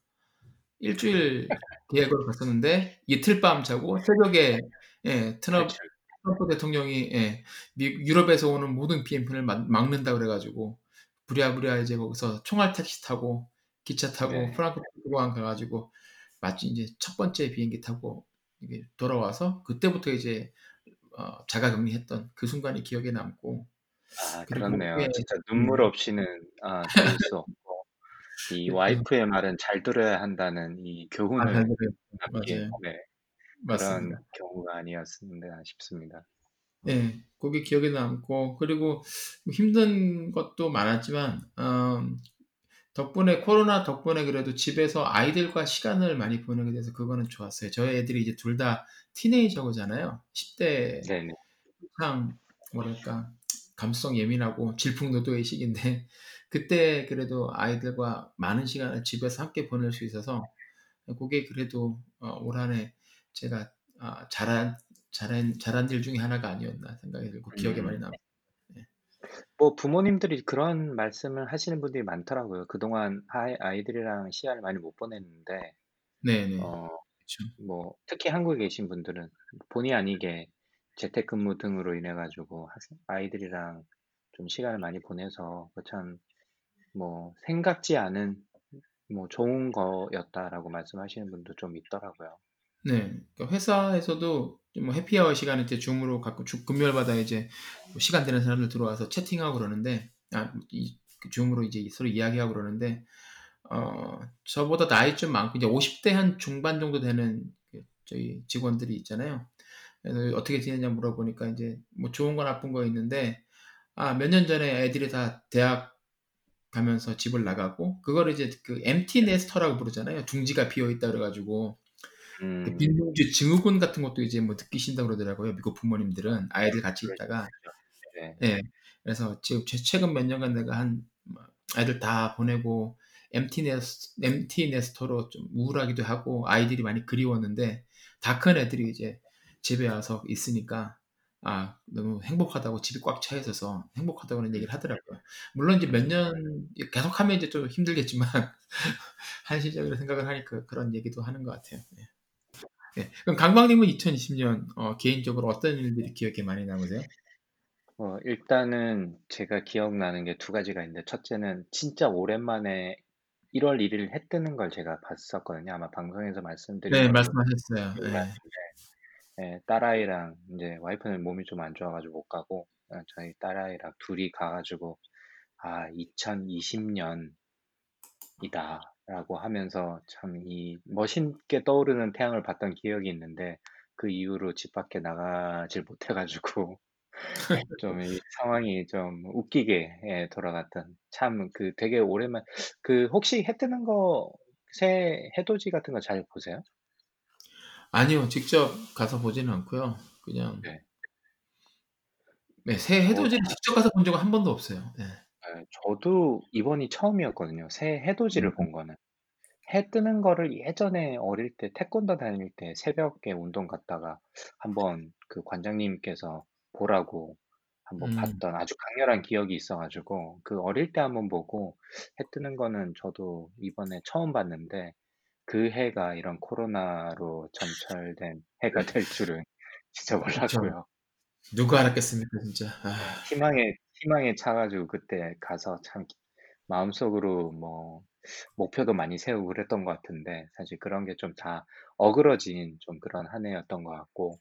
일주일 계획으로 갔었는데 이틀 밤 자고 새벽에 예, 탈출. 트럼프 대통령이 예, 미- 유럽에서 오는 모든 비행편을 막- 막는다 그래가지고 부랴부랴 이제 거기서 총알 택시 타고 기차 타고 네. 프랑크푸르트 공항 가가지고 마치 이제 첫 번째 비행기 타고 이게 돌아와서 그때부터 이제 어, 자가격리했던 그 순간이 기억에 남고 아, 그렇네요. 예, 진짜 눈물 없이는 아, 들을 수 없고 이 네, 와이프의 말은 잘 들어야 한다는 이 아, 교훈을 잘 들어요. 남긴 맞 맞습니다. 그런 경우가 아니었는가 싶습니다. 네, 그게 기억에 남고 그리고 뭐 힘든 것도 많았지만 음, 덕분에 코로나 덕분에 그래도 집에서 아이들과 시간을 많이 보내게 돼서 그거는 좋았어요. 저희 애들이 이제 둘 다 티네이저잖아요. 10대 네네. 상 뭐랄까 감수성 예민하고 질풍노도의 시기인데 그때 그래도 아이들과 많은 시간을 집에서 함께 보낼 수 있어서 그게 그래도 어, 올 한해 제가 아, 잘한 잘한 잘한 일 중에 하나가 아니었나 생각이 들고 기억에 많이 음. 남아요. 뭐 부모님들이 그런 말씀을 하시는 분들이 많더라고요. 그동안 아이, 아이들이랑 시간을 많이 못 보냈는데, 네네. 어, 그렇죠. 뭐 특히 한국에 계신 분들은 본의 아니게 재택근무 등으로 인해 가지고 아이들이랑 좀 시간을 많이 보내서 참뭐 생각지 않은 뭐 좋은 거였다라고 말씀하시는 분도 좀 있더라고요. 네, 그러니까 회사에서도 뭐 해피아워 시간에 이제 줌으로 주, 금요일마다 이제 뭐 시간 되는 사람들 들어와서 채팅하고 그러는데 아, 이, 그 줌으로 이제 서로 이야기하고 그러는데 어 저보다 나이 좀 많고 이제 50대 한 중반 정도 되는 그 저희 직원들이 있잖아요. 그래서 어떻게 지내냐 물어보니까 이제 뭐 좋은 거 나쁜 거 있는데 아 몇 년 전에 애들이 다 대학 가면서 집을 나가고 그거를 이제 그 MT 네스터라고 부르잖아요. 둥지가 비어 있다 그래 가지고 그 음, 빈둥지 증후군 같은 것도 이제 뭐 느끼신다 그러더라고요. 미국 부모님들은 아이들 같이 그렇죠. 있다가 네. 예. 그래서 지금 제 최근 몇 년간 내가 한 뭐, 아이들 다 보내고 네스 네스터로 좀 우울하기도 하고 아이들이 많이 그리웠는데 다 큰 애들이 이제 집에 와서 있으니까 아 너무 행복하다고 집이 꽉 차 있어서 행복하다고 그런 얘기를 하더라고요. 물론 이제 몇 년 계속하면 이제 좀 힘들겠지만 한시적으로 생각을 하니까 그런 얘기도 하는 것 같아요. 네. 네. 그럼 강박님은 2020년 어, 개인적으로 어떤 일들이 기억에 많이 남으세요? 어, 일단은 제가 기억나는 게 두 가지가 있는데, 첫째는 진짜 오랜만에 1월 1일 해 뜨는 걸 제가 봤었거든요. 아마 방송에서 말씀드린 네, 말씀하셨어요. 네. 기억나는데, 예, 딸아이랑 이제 와이프는 몸이 좀 안 좋아가지고 못 가고, 어, 저희 딸아이랑 둘이 가가지고, 아, 2020년이다. 라고 하면서 참 이 멋있게 떠오르는 태양을 봤던 기억이 있는데, 그 이후로 집 밖에 나가질 못해가지고, 좀 이 상황이 좀 웃기게 예, 돌아갔던 참 그 되게 오랜만 그 혹시 해 뜨는 거 새 해돋이 같은 거 잘 보세요? 아니요, 직접 가서 보지는 않고요. 그냥 네. 네, 새저 해돋이를 직접 가서 본 적은 한 번도 없어요. 네. 예, 저도 이번이 처음이었거든요. 새 해돋이를 음. 본 거는 해 뜨는 거를 예전에 어릴 때 태권도 다닐 때 새벽에 운동 갔다가 한번 그 관장님께서 보라고 한번 음. 봤던 아주 강렬한 기억이 있어 가지고 그 어릴 때 한번 보고 해 뜨는 거는 저도 이번에 처음 봤는데 그 해가 이런 코로나로 점철된 해가 될 줄은 진짜. 몰랐고요. 누가 알았겠습니까, 진짜. 아, 희망에 희망에 차 가지고 그때 가서 참 마음속으로 뭐 목표도 많이 세우고 그랬던 것 같은데 사실 그런 게 좀 다 어그러진 좀 그런 한 해였던 것 같고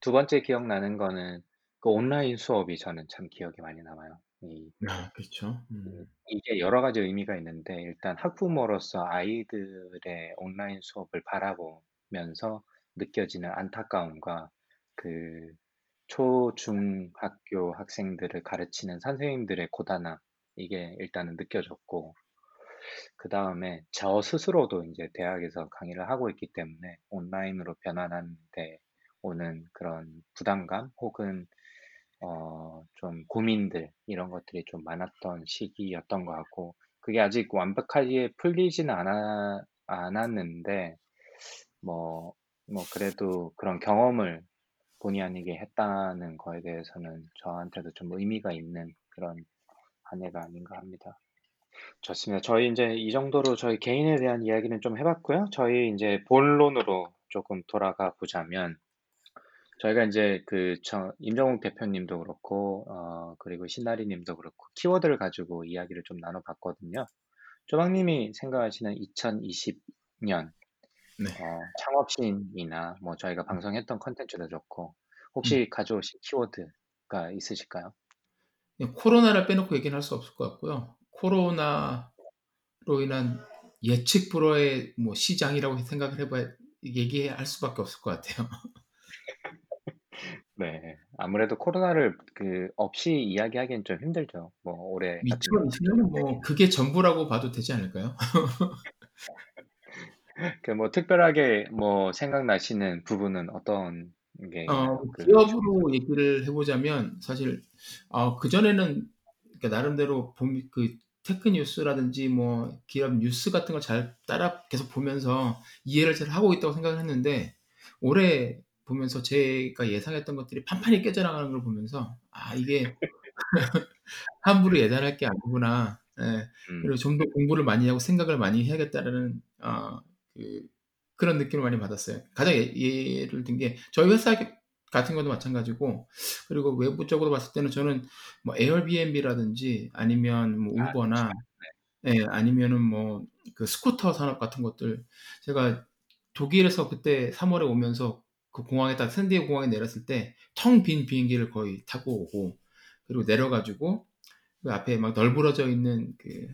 두 번째 기억나는 거는 그 온라인 수업이 저는 참 기억에 많이 남아요. 이, 아, 그렇죠. 음. 이게 여러 가지 의미가 있는데 일단 학부모로서 아이들의 온라인 수업을 바라보면서 느껴지는 안타까움과 그 초, 중 학교 학생들을 가르치는 선생님들의 고단함 이게 일단은 느껴졌고 그 다음에 저 스스로도 이제 대학에서 강의를 하고 있기 때문에 온라인으로 변환하는데 오는 그런 부담감 혹은 어, 좀 고민들 이런 것들이 좀 많았던 시기였던 것 같고 그게 아직 완벽하게 풀리지는 않아, 않았는데 뭐, 뭐 그래도 그런 경험을 본의 아니게 했다는 거에 대해서는 저한테도 좀 의미가 있는 그런 한 해가 아닌가 합니다. 좋습니다. 저희 이제 이 정도로 저희 개인에 대한 이야기는 좀 해봤고요. 저희 이제 본론으로 조금 돌아가 보자면 저희가 이제 그저 임정욱 대표님도 그렇고 어 그리고 신나리 님도 그렇고 키워드를 가지고 이야기를 좀 나눠봤거든요. 조방님이 생각하시는 2020년 네. 어, 창업신이나 뭐 저희가 방송했던 컨텐츠도 좋고 혹시 가져오신 키워드가 있으실까요? 그냥 코로나를 빼놓고 얘기는 할 수 없을 것 같고요. 코로나로 인한 예측 불허의 뭐 시장이라고 생각을 해봐야 얘기할 수밖에 없을 것 같아요. 네, 아무래도 코로나를 그 없이 이야기하기엔 좀 힘들죠. 뭐 올해 같은 경우 2020년은 뭐 그게 전부라고 봐도 되지 않을까요? 그 뭐 특별하게 뭐 생각나시는 부분은 어떤 이게 어, 그 기업으로 얘기를 해보자면 사실 어, 그 전에는 그러니까 나름대로 봄, 그 tech 뉴스라든지 뭐 기업 뉴스 같은 걸 잘 따라 계속 보면서 이해를 잘 하고 있다고 생각을 했는데 올해 보면서 제가 예상했던 것들이 판판이 깨져나가는 걸 보면서 아 이게 함부로 예단할 게 아니구나. 예. 음, 그리고 좀 더 공부를 많이 하고 생각을 많이 해야겠다라는 어, 그, 그런 느낌을 많이 받았어요. 가장 예, 를 든 게 저희 회사 같은 것도 마찬가지고 그리고 외부적으로 봤을 때는 저는 뭐 에어비앤비라든지 아니면 뭐 아, 우버나 예, 아니면은 뭐 그 스쿠터 산업 같은 것들 제가 독일에서 그때 3월에 오면서 그 공항에 딱 샌디에고 공항에 내렸을 때 텅 빈 비행기를 거의 타고 오고 그리고 내려가지고 그 앞에 막 널브러져 있는 그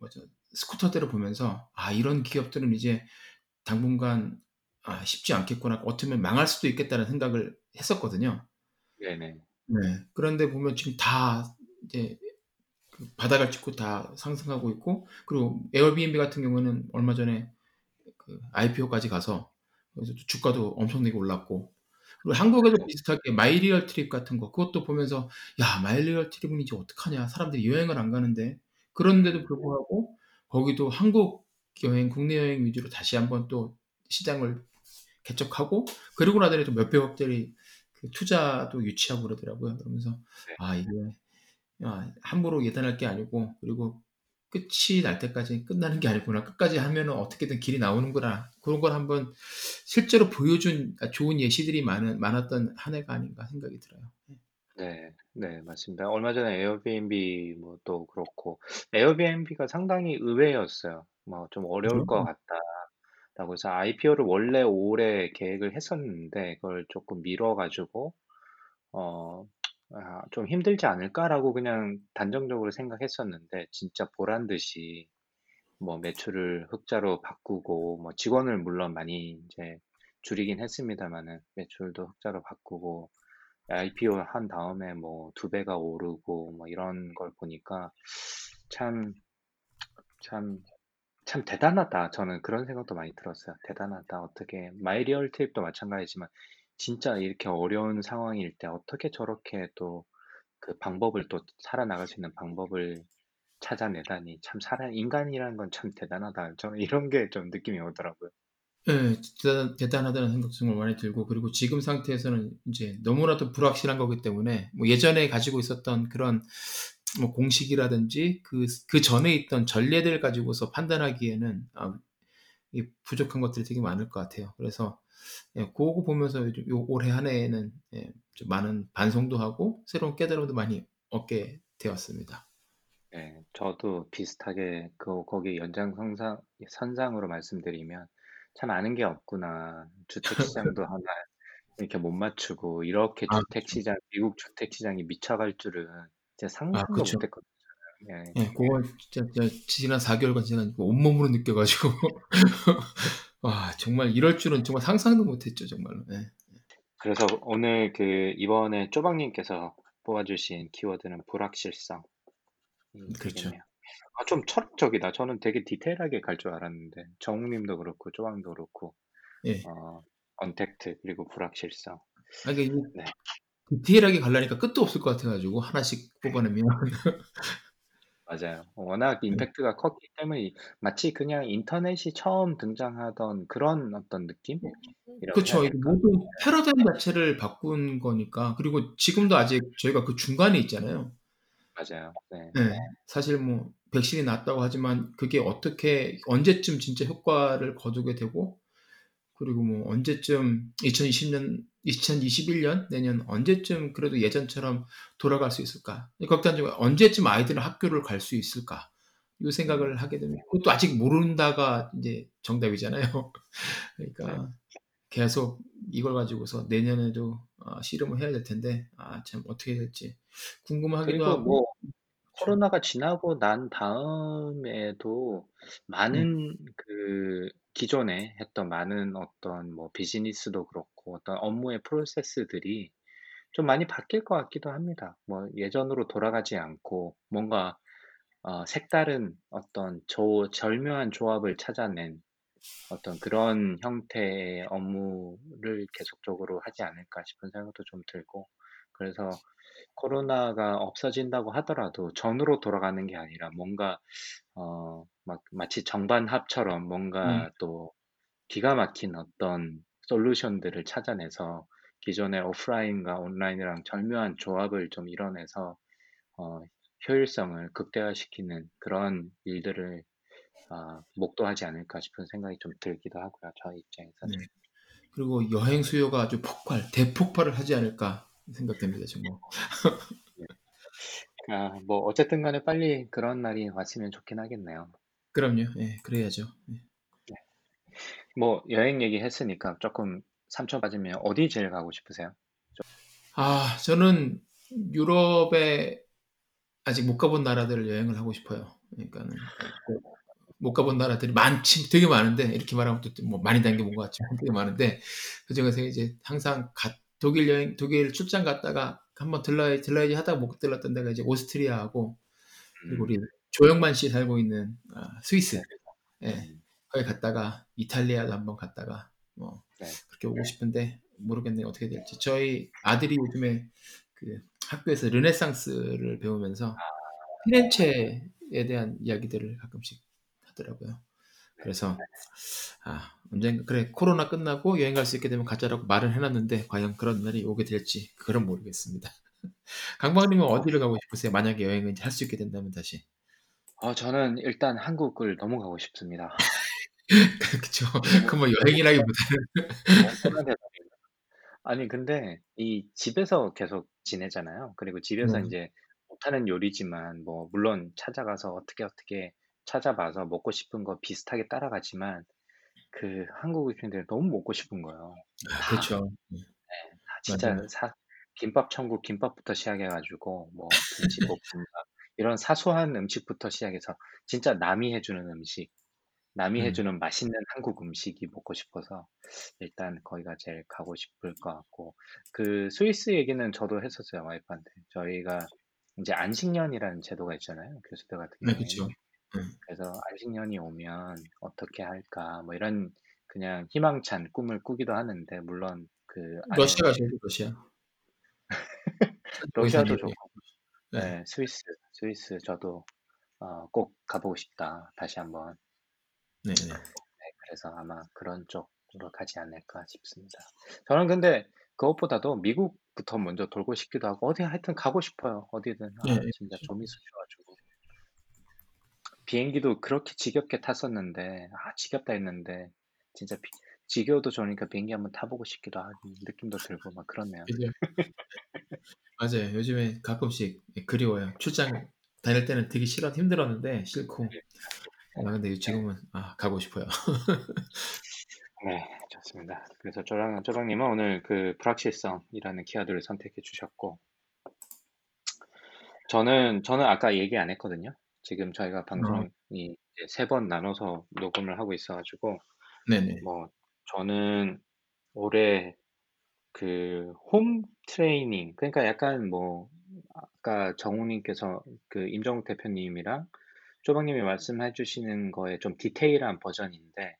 뭐죠 스쿠터들을 보면서 아 이런 기업들은 이제 당분간 아, 쉽지 않겠구나 어쩌면 망할 수도 있겠다는 생각을 했었거든요. 네네. 네. 그런데 보면 지금 다 이제 그 바닥을 찍고 다 상승하고 있고 그리고 에어비앤비 같은 경우는 얼마 전에 그 IPO까지 가서 그래서 주가도 엄청나게 올랐고 그리고 한국에도 비슷하게 마이리얼 트립 같은 거 그것도 보면서 야 마이리얼 트립은 이제 어떡하냐 사람들이 여행을 안 가는데 그런데도 불구하고 거기도 한국 여행 국내 여행 위주로 다시 한번 또 시장을 개척하고 그리고 나더니 또 몇백억짜리 그 투자도 유치하고 그러더라고요. 그러면서 네. 아 이게 아, 함부로 예단할 게 아니고 그리고 끝이 날 때까지 끝나는 게 아니구나. 끝까지 하면 어떻게든 길이 나오는구나. 그런 걸 한번 실제로 보여준 좋은 예시들이 많은, 많았던 한 해가 아닌가 생각이 들어요. 네, 네, 맞습니다. 얼마 전에 에어비앤비 뭐 또 그렇고 에어비앤비가 상당히 의외였어요. 뭐 좀 어려울 것 같다라고 해서 IPO를 원래 올해 계획을 했었는데 그걸 조금 미뤄 가지고 어, 아, 좀 힘들지 않을까라고 그냥 단정적으로 생각했었는데 진짜 보란 듯이 뭐 매출을 흑자로 바꾸고 뭐 직원을 물론 많이 이제 줄이긴 했습니다만은 매출도 흑자로 바꾸고 IPO 한 다음에 뭐 두 배가 오르고 뭐 이런 걸 보니까 참, 참, 참 대단하다. 저는 그런 생각도 많이 들었어요. 대단하다. 어떻게, 마이리얼 트립도 마찬가지지만 진짜 이렇게 어려운 상황일 때 어떻게 저렇게 또 그 방법을 또 살아나갈 수 있는 방법을 찾아내다니 참 살아 인간이라는 건 참 대단하다. 저는 이런 게 좀 느낌이 오더라고요. 네, 대단, 대단하다는 생각 정말 많이 들고 그리고 지금 상태에서는 이제 너무나도 불확실한 거기 때문에 뭐 예전에 가지고 있었던 그런 뭐 공식이라든지 그, 그 전에 있던 전례들 가지고서 판단하기에는 아, 부족한 것들이 되게 많을 것 같아요. 그래서 예, 그거 보면서 요 올해 한 해에는 예, 좀 많은 반성도 하고 새로운 깨달음도 많이 얻게 되었습니다. 네, 저도 비슷하게 그 거기 연장 선상 선상으로 말씀드리면 참 아는 게 없구나. 주택 시장도 하나 이렇게 못 맞추고 이렇게 아, 주택 시장 미국 주택 시장이 미쳐갈 줄은 진짜 아, 상상도 그렇죠. 못했거든요. 예. 예, 그거 진짜, 진짜 지난 4 개월간 제가 온몸으로 느껴 가지고 와 정말 이럴 줄은 정말 상상도 못 했죠 정말로. 예. 그래서 오늘 그 이번에 쪼박님께서 뽑아주신 키워드는 불확실성. 그렇죠. 아, 좀 철학적이다. 저는 되게 디테일하게 갈 줄 알았는데 정욱 님도 그렇고 쪼박님도 그렇고 예. 어, 언택트 그리고 불확실성. 아, 이게 네. 디테일하게 가려니까 끝도 없을 것 같아 가지고 하나씩 뽑아내면 맞아요. 워낙 임팩트가 컸기 때문에 마치 그냥 인터넷이 처음 등장하던 그런 어떤 느낌? 그렇죠. 모든 패러다임 자체를 바꾼 거니까 그리고 지금도 아직 저희가 그 중간에 있잖아요. 맞아요. 네. 네. 사실 뭐 백신이 났다고 하지만 그게 어떻게 언제쯤 진짜 효과를 거두게 되고 그리고 뭐 언제쯤 2020년 2021년 내년 언제쯤 그래도 예전처럼 돌아갈 수 있을까? 극단적으로 언제쯤 아이들은 학교를 갈 수 있을까? 이 생각을 하게 되면 그것도 아직 모른다가 이제 정답이잖아요. 그러니까 계속 이걸 가지고서 내년에도 어, 씨름을 해야 될 텐데 아 참 어떻게 될지 궁금하기도 하고 뭐 코로나가 지나고 난 다음에도 많은 음. 그 기존에 했던 많은 어떤 뭐 비즈니스도 그렇고 어떤 업무의 프로세스들이 좀 많이 바뀔 것 같기도 합니다. 뭐 예전으로 돌아가지 않고 뭔가 어, 색다른 어떤 조, 절묘한 조합을 찾아낸 어떤 그런 형태의 업무를 계속적으로 하지 않을까 싶은 생각도 좀 들고 그래서 코로나가 없어진다고 하더라도 전으로 돌아가는 게 아니라 뭔가 어, 막 마치 정반합처럼 뭔가 음. 또 기가 막힌 어떤 솔루션들을 찾아내서 기존의 오프라인과 온라인이랑 절묘한 조합을 좀 이뤄내서 어, 효율성을 극대화시키는 그런 일들을 아, 목도하지 않을까 싶은 생각이 좀 들기도 하고요. 저희 입장에서는. 네. 그리고 여행 수요가 아주 폭발, 대폭발을 하지 않을까 생각됩니다. 정말. 아, 뭐 어쨌든 간에 빨리 그런 날이 왔으면 좋긴 하겠네요. 그럼요. 예, 그래야죠. 예. 뭐 여행 얘기 했으니까 조금 삼초 빠지면 어디 제일 가고 싶으세요? 아, 저는 유럽에 아직 못 가본 나라들을 여행을 하고 싶어요. 그러니까는 못 가본 나라들이 많지, 되게 많은데 이렇게 말하면 또 뭐 많이 다닌 것 같지만 되게 많은데 그 중에서 이제 항상 가, 독일 여행, 독일 출장 갔다가 한번 들러야 들러야지 하다가 못 들렀던 데가 이제 오스트리아하고 그리고 우리 조영만 씨 살고 있는 아, 스위스, 예, 음, 거기 갔다가 이탈리아도 한번 갔다가 뭐 네. 그렇게 오고 싶은데 모르겠네요. 어떻게 될지. 저희 아들이 요즘에 그 학교에서 르네상스를 배우면서 피렌체에 대한 이야기들을 가끔씩 하더라고요. 그래서 아 언젠가 그래 코로나 끝나고 여행 갈 수 있게 되면 가자라고 말을 해놨는데 과연 그런 날이 오게 될지 그건 모르겠습니다. 강박님은 어디를 가고 싶으세요? 만약에 여행을 할 수 있게 된다면 다시. 어, 저는 일단 한국을 너무 가고 싶습니다. 그렇죠. 그뭐 여행이라기보다는 너무나 대단합니다. 아니 근데 이 집에서 계속 지내잖아요. 그리고 집에서 네. 이제 못하는 요리지만 뭐 물론 찾아가서 어떻게 어떻게 찾아봐서 먹고 싶은 거 비슷하게 따라가지만 그 한국 음식들이 너무 먹고 싶은 거예요. 아, 그렇죠. 다 진짜 맞아요. 사, 김밥 천국 김밥부터 시작해가지고 뭐 김치볶음밥 이런 사소한 음식부터 시작해서 진짜 남이 해주는 음식, 남이 음. 해주는 맛있는 한국 음식이 먹고 싶어서 일단 거기가 제일 가고 싶을 것 같고 그 스위스 얘기는 저도 했었어요 와이프한테 저희가 이제 안식년이라는 제도가 있잖아요 교수들 같은 네, 경우에는 그렇죠. 음. 그래서 안식년이 오면 어떻게 할까 뭐 이런 그냥 희망찬 꿈을 꾸기도 하는데 물론 그 안에 러시아 가셔야 돼, 러시아. 러시아도. 좋고 네. 네, 스위스 스위스 저도 어, 꼭 가 보고 싶다 다시 한번 네, 네. 네, 그래서 아마 그런 쪽으로 가지 않을까 싶습니다. 저는 근데 그것보다도 미국부터 먼저 돌고 싶기도 하고 어디 하여튼 가고 싶어요. 어디든 아, 네, 진짜. 좀 있으셔가지고 비행기도 그렇게 지겹게 탔었는데 아 지겹다 했는데 진짜 비- 지겨워도 좋으니까 비행기 한번 타보고 싶기도 하고 느낌도 들고 막 그렇네요. 그죠. 맞아요. 요즘에 가끔씩 그리워요. 출장 다닐 때는 되게 싫어 힘들었는데 싫고. 아, 근데 지금은 아, 가고 싶어요. 네, 좋습니다. 그래서 조랑 조랑님은 오늘 그 불확실성이라는 키워드를 선택해 주셨고 저는 저는 아까 얘기 안 했거든요. 지금 저희가 방송이 세 번 나눠서 녹음을 하고 있어가지고 네네. 뭐 저는 올해 그 홈 트레이닝 그러니까 약간 뭐 아까 정우님께서 그 임정욱 대표님이랑 조방님이 말씀해 주시는 거에 좀 디테일한 버전인데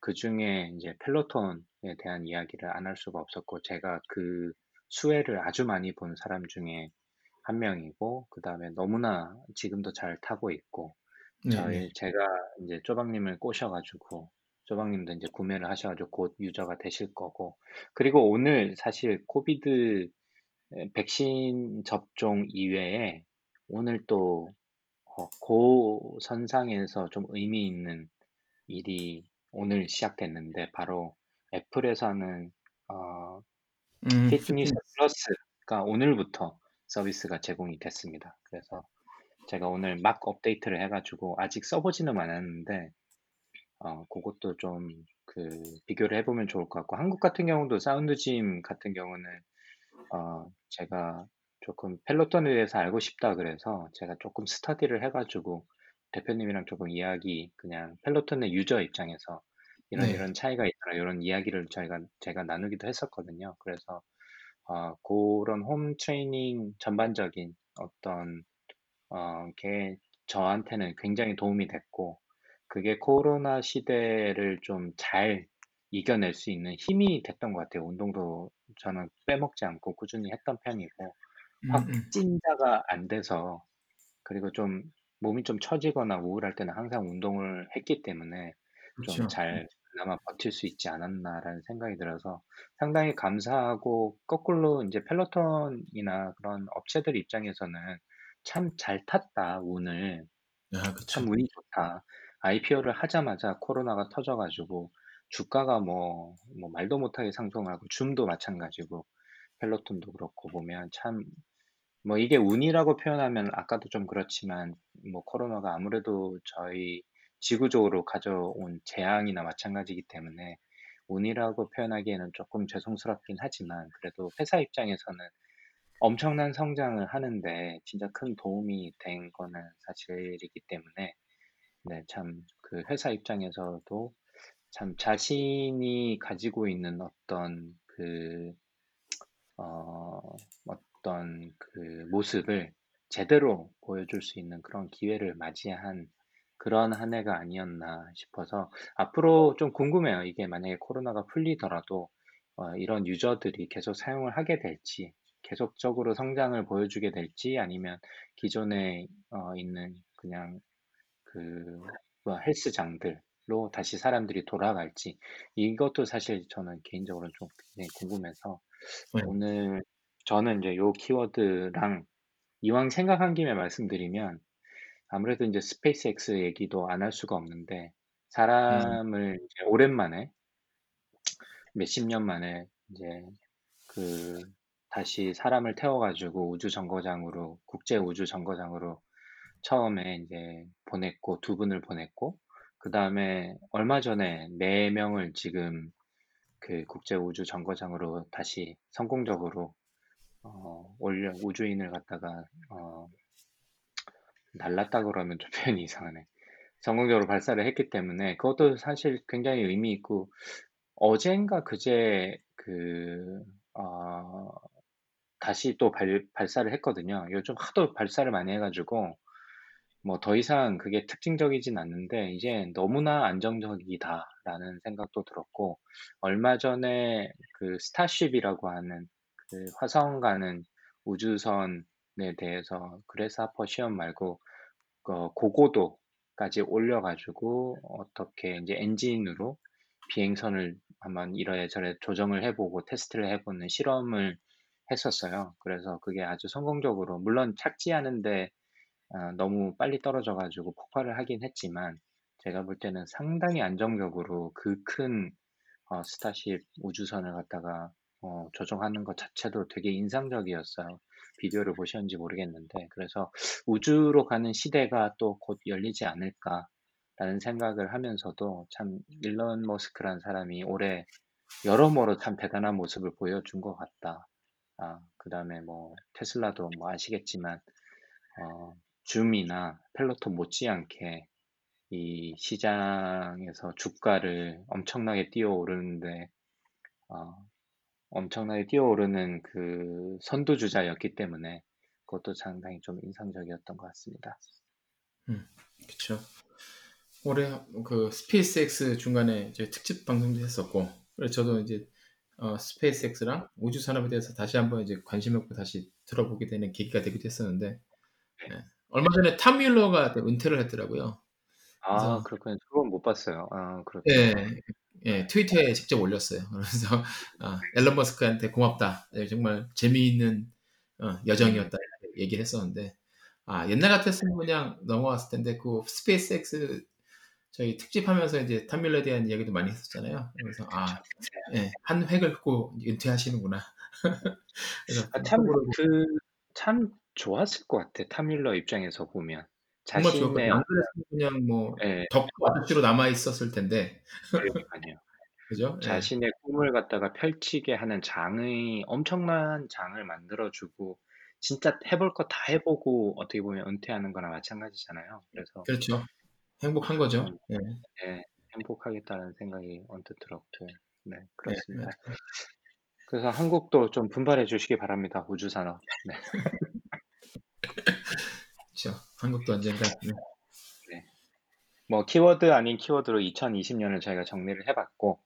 그 중에 이제 펠로톤에 대한 이야기를 안 할 수가 없었고 제가 그 수혜를 아주 많이 본 사람 중에 한 명이고 그 다음에 너무나 지금도 잘 타고 있고 네네. 저희 제가 이제 쪼박님을 꼬셔가지고 쪼박님도 이제 구매를 하셔가지고 곧 유저가 되실 거고 그리고 오늘 사실 코비드 백신 접종 이외에 오늘 또 어, 고 선상에서 좀 의미 있는 일이 오늘 시작됐는데 바로 애플에서 하는 어, 음, 피트니스 플러스가 오늘부터 서비스가 제공이 됐습니다. 그래서 제가 오늘 막 업데이트를 해가지고 아직 써보지는 않았는데 어, 그것도 좀 그 비교를 해보면 좋을 것 같고 한국 같은 경우도 사운드짐 같은 경우는 어, 제가 조금 펠로톤에 대해서 알고 싶다 그래서 제가 조금 스터디를 해가지고 대표님이랑 조금 이야기 그냥 펠로톤의 유저 입장에서 이런 네. 이런 차이가 있더라 이런 이야기를 저희가 제가 나누기도 했었거든요. 그래서 어, 그런 홈 트레이닝 전반적인 어떤 어, 게 저한테는 굉장히 도움이 됐고 그게 코로나 시대를 좀 잘 이겨낼 수 있는 힘이 됐던 것 같아요. 운동도 저는 빼먹지 않고 꾸준히 했던 편이고 확 음, 음. 찐자가 안 돼서 그리고 좀 몸이 좀 처지거나 우울할 때는 항상 운동을 했기 때문에 그렇죠. 좀잘 그나마 버틸 수 있지 않았나라는 생각이 들어서 상당히 감사하고 거꾸로 이제 펠로톤이나 그런 업체들 입장에서는 참 잘 탔다 운을 아, 그렇죠. 참 운이 좋다. IPO를 하자마자 코로나가 터져 가지고 주가가 뭐, 뭐 말도 못하게 상승하고 줌도 마찬가지고 펠로톤도 그렇고 보면 참 뭐 이게 운이라고 표현하면 아까도 좀 그렇지만 뭐 코로나가 아무래도 저희 지구적으로 가져온 재앙이나 마찬가지이기 때문에 운이라고 표현하기에는 조금 죄송스럽긴 하지만 그래도 회사 입장에서는 엄청난 성장을 하는데 진짜 큰 도움이 된 거는 사실이기 때문에 네, 참 그 회사 입장에서도 참 자신이 가지고 있는 어떤 그 어, 어떤 그 모습을 제대로 보여줄 수 있는 그런 기회를 맞이한 그런 한 해가 아니었나 싶어서 앞으로 좀 궁금해요. 이게 만약에 코로나가 풀리더라도 어, 이런 유저들이 계속 사용을 하게 될지, 계속적으로 성장을 보여주게 될지, 아니면 기존에 어, 있는 그냥 그 뭐 헬스장들로 다시 사람들이 돌아갈지 이것도 사실 저는 개인적으로 좀 굉장히 궁금해서 네. 오늘 저는 이제 요 키워드랑 이왕 생각한 김에 말씀드리면 아무래도 이제 스페이스X 얘기도 안 할 수가 없는데 음, 사람을 이제 오랜만에 몇십 년 만에 이제 그 다시 사람을 태워 가지고 우주 정거장으로 국제 우주 정거장으로 처음에 이제 보냈고 두 분을 보냈고 그 다음에 얼마 전에 네 명을 지금 그 국제 우주 정거장으로 다시 성공적으로 어, 올려 우주인을 갖다가 어, 날랐다 그러면 좀 표현이 이상하네. 성공적으로 발사를 했기 때문에 그것도 사실 굉장히 의미 있고 어젠가 그제 그 어, 다시 또 발, 발사를 했거든요. 요즘 하도 발사를 많이 해가지고 뭐 더 이상 그게 특징적이진 않는데 이제 너무나 안정적이다라는 생각도 들었고 얼마 전에 그 스타쉽이라고 하는 그 화성 가는 우주선 에 대해서 Grasshopper 시험 말고 어, 고고도까지 올려 가지고 어떻게 이제 엔진으로 비행선을 한번 이래저래 조정을 해 보고 테스트를 해 보는 실험을 했었어요. 그래서 그게 아주 성공적으로 물론 착지하는데 어, 너무 빨리 떨어져 가지고 폭발을 하긴 했지만 제가 볼 때는 상당히 안정적으로 그 큰 어, 스타쉽 우주선을 갖다가 어, 조종하는 것 자체도 되게 인상적이었어요. 비디오를 보셨는지 모르겠는데 그래서 우주로 가는 시대가 또 곧 열리지 않을까라는 생각을 하면서도 참 일론 머스크란 사람이 올해 여러모로 참 대단한 모습을 보여준 것 같다. 아, 그 다음에 뭐 테슬라도 뭐 아시겠지만 어, 줌이나 펠로톤 못지않게 이 시장에서 주가를 엄청나게 뛰어오르는데 어, 엄청나게 뛰어오르는 그 선두주자였기 때문에 그것도 상당히 좀 인상적이었던 것 같습니다. 음, 그렇죠. 올해 그 스페이스X 중간에 이제 특집 방송도 했었고, 그래서 저도 이제 어, 스페이스X랑 우주 산업에 대해서 다시 한번 이제 관심 있고 다시 들어보게 되는 계기가 되기도 했었는데, 예. 얼마 전에 탐 뮬러가 은퇴를 했더라고요. 아, 그래서 그렇군요. 그건 못 봤어요. 아, 그렇군요. 예, 예, 트위터에 직접 올렸어요. 그래서 아, 앨런 머스크한테 고맙다. 예, 정말 재미있는 어, 여정이었다 얘기를 했었는데, 아 옛날 같았으면 그냥 넘어갔을 텐데 그 스페이스X 저희 특집하면서 이제 탐밀러에 대한 이야기도 많이 했었잖아요. 그래서 아, 예, 한 획을 긋고 은퇴하시는구나. 그래서 아, 참, 속으로 그, 참 좋았을 것 같아. 타밀러 입장에서 보면. 정말 좋았거든요. 자신의, 안 그랬으면 그냥 뭐 예, 덕후 아저씨로 남아 있었을 텐데, 그러니까요. 그죠? 예, 자신의 꿈을 갖다가 펼치게 하는 장의, 엄청난 장을 만들어주고, 진짜 해볼 거 다 해보고, 어떻게 보면 은퇴하는 거나 마찬가지잖아요. 그래서, 그렇죠. 행복한 거죠. 좀, 예, 예, 행복하겠다는 생각이 언뜻 들었고, 네, 예, 그렇습니다. 예. 그래서 한국도 좀 분발해 주시기 바랍니다. 우주산업. 네. 그렇죠. 한국도 언젠가 네. 네. 뭐 키워드 아닌 키워드로 2020년을 저희가 정리를 해봤고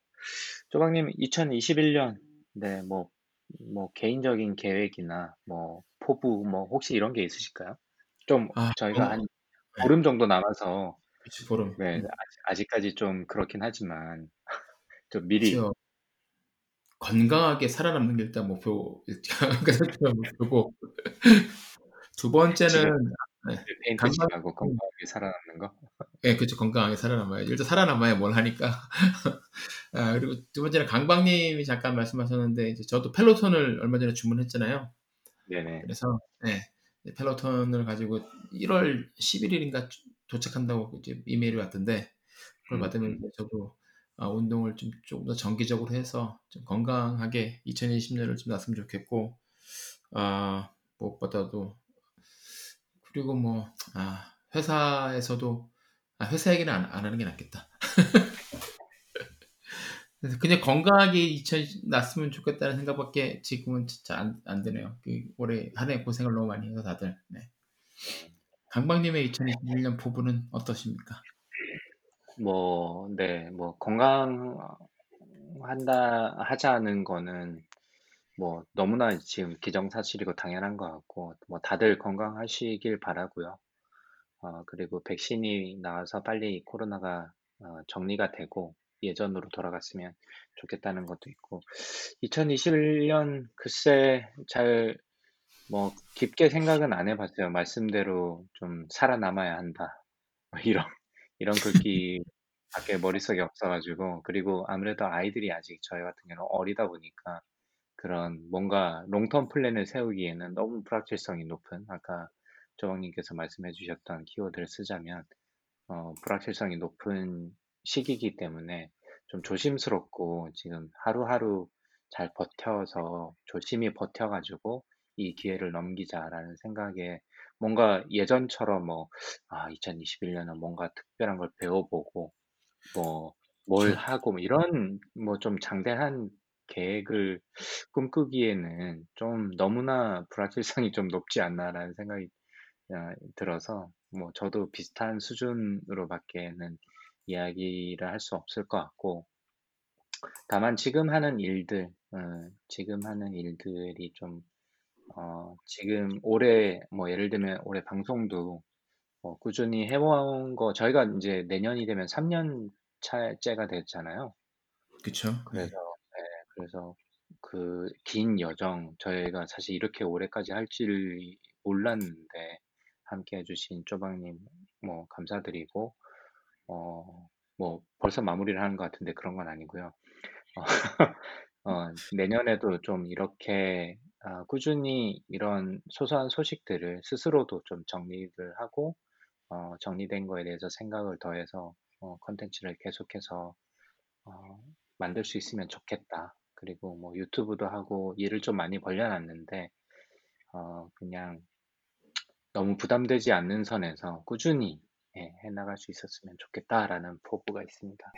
조박님 2021년 네뭐뭐 개인적인 계획이나 뭐 포부 뭐 혹시 이런 게 있으실까요? 좀 아, 저희가 어, 한 네. 보름 정도 남아서 그치, 보름. 네 음, 아직, 아직 까지 좀 그렇긴 하지만 좀 미리 그쵸. 건강하게 살아남는 게 일단 목표, 일단 목표고. 두 번째는, 네, 페인트 강박, 칠하고 건강하게 살아남는 거. 예, 그쵸. 건강하게 살아남아야. 일단 살아남아야 뭘 하니까. 아, 그리고 두 번째는 강박님이 잠깐 말씀하셨는데, 이제 저도 펠로톤을 얼마 전에 주문했잖아요. 네네. 그래서, 네, 펠로톤을 가지고 1월 11일인가 도착한다고 이제 이메일이 왔던데, 그걸 음, 받으면 음. 저도 아, 운동을 좀 조금 더 정기적으로 해서 좀 건강하게 2020년을 좀 났으면 좋겠고, 아, 무엇보다도, 그리고 뭐, 아, 회사에서도, 아, 회사 얘기는 안, 안 하는 게 낫겠다. 그냥 건강하게 2000 났으면 좋겠다는 생각밖에 지금은 진짜 안, 안 드네요. 그 올해 한 해 고생을 너무 많이 해서 다들. 네. 강박님의 2021년 포부는 어떠십니까? 뭐, 네, 뭐 건강한다 하자는 거는 뭐 너무나 지금 기정사실이고 당연한 것 같고 뭐 다들 건강하시길 바라고요. 어, 그리고 백신이 나와서 빨리 코로나가 어, 정리가 되고 예전으로 돌아갔으면 좋겠다는 것도 있고 2021년 글쎄 잘 뭐 깊게 생각은 안 해봤어요. 말씀대로 좀 살아남아야 한다. 뭐 이런 이런 글귀 밖에 머릿속에 없어가지고 그리고 아무래도 아이들이 아직 저희 같은 경우는 어리다 보니까 그런 뭔가 롱텀 플랜을 세우기에는 너무 불확실성이 높은 아까 조왕님께서 말씀해 주셨던 키워드를 쓰자면 어, 불확실성이 높은 시기이기 때문에 좀 조심스럽고 지금 하루하루 잘 버텨서 조심히 버텨가지고 이 기회를 넘기자라는 생각에 뭔가 예전처럼 뭐, 아, 2021년은 뭔가 특별한 걸 배워보고 뭐, 뭘. 하고 뭐 이런 뭐 좀 장대한 계획을 꿈꾸기에는 좀 너무나 불확실성이 좀 높지 않나라는 생각이 어, 들어서 뭐 저도 비슷한 수준으로밖에는 이야기를 할 수 없을 것 같고 다만 지금 하는 일들, 어, 지금 하는 일들이 좀 어, 지금 올해 뭐 예를 들면 올해 방송도 뭐 꾸준히 해온 거 저희가 이제 내년이 되면 3 년 차째가 됐잖아요. 그쵸? 네. 그래서 네, 그래서 그 긴 여정 저희가 사실 이렇게 오래까지 할 줄 몰랐는데 함께 해주신 쪼박님 뭐 감사드리고 어, 뭐 벌써 마무리를 하는 것 같은데 그런 건 아니고요. 어, 어, 내년에도 좀 이렇게 아, 꾸준히 이런 소소한 소식들을 스스로도 좀 정리를 하고 어, 정리된 거에 대해서 생각을 더해서 어, 컨텐츠를 계속해서 어, 만들 수 있으면 좋겠다. 그리고 뭐 유튜브도 하고 일을 좀 많이 벌려놨는데 어, 그냥 너무 부담되지 않는 선에서 꾸준히 예, 해나갈 수 있었으면 좋겠다라는 포부가 있습니다.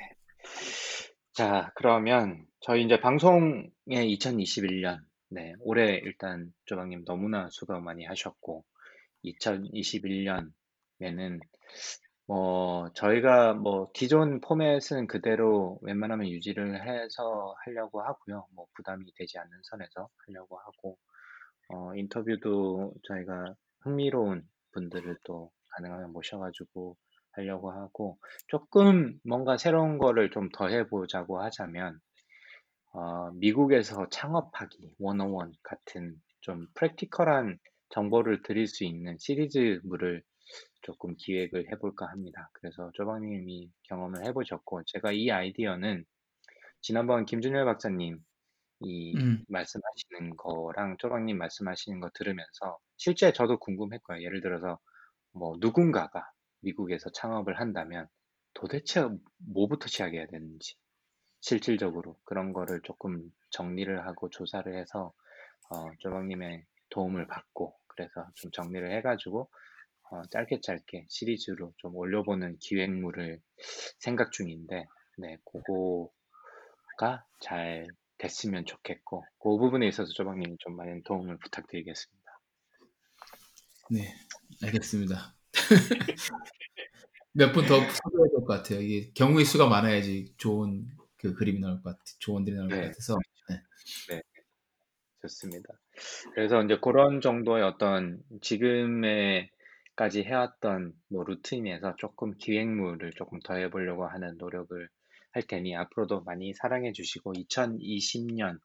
자, 그러면 저희 이제 방송의 2021년, 네, 올해 일단 조방님 너무나 수고 많이 하셨고, 2021년에는 뭐 저희가 뭐 기존 포맷은 그대로 웬만하면 유지를 해서 하려고 하고요. 뭐 부담이 되지 않는 선에서 하려고 하고, 어, 인터뷰도 저희가 흥미로운 분들을 또 가능하면 모셔 가지고 하려고 하고, 조금 뭔가 새로운 거를 좀 더 해 보자고 하자면, 어, 미국에서 창업하기 101 같은 좀 프랙티컬한 정보를 드릴 수 있는 시리즈물을 조금 기획을 해볼까 합니다. 그래서 조방님이 경험을 해보셨고, 제가 이 아이디어는 지난번 김준열 박사님 이 음, 말씀하시는 거랑 조방님 말씀하시는 거 들으면서 실제 저도 궁금했고요. 예를 들어서 뭐 누군가가 미국에서 창업을 한다면 도대체 뭐부터 시작해야 되는지 실질적으로 그런 거를 조금 정리를 하고 조사를 해서 어, 조방님의 도움을 받고 그래서 좀 정리를 해가지고 어, 짧게 짧게 시리즈로 좀 올려보는 기획물을 생각 중인데 네 그거가 잘 됐으면 좋겠고 그 부분에 있어서 조방님이 좀 많은 도움을 부탁드리겠습니다. 네, 알겠습니다. 몇 분더 써줘야 될 것 같아요. 이게 경우의 수가 많아야지 좋은 그 그림이 나올 것 같아, 조언들이 나올 것 네. 같아서. 네. 네. 좋습니다. 그래서 이제 그런 정도의 어떤 지금에 까지 해왔던 뭐 루틴에서 조금 기획물을 조금 더 해보려고 하는 노력을 할 테니 앞으로도 많이 사랑해 주시고 2020년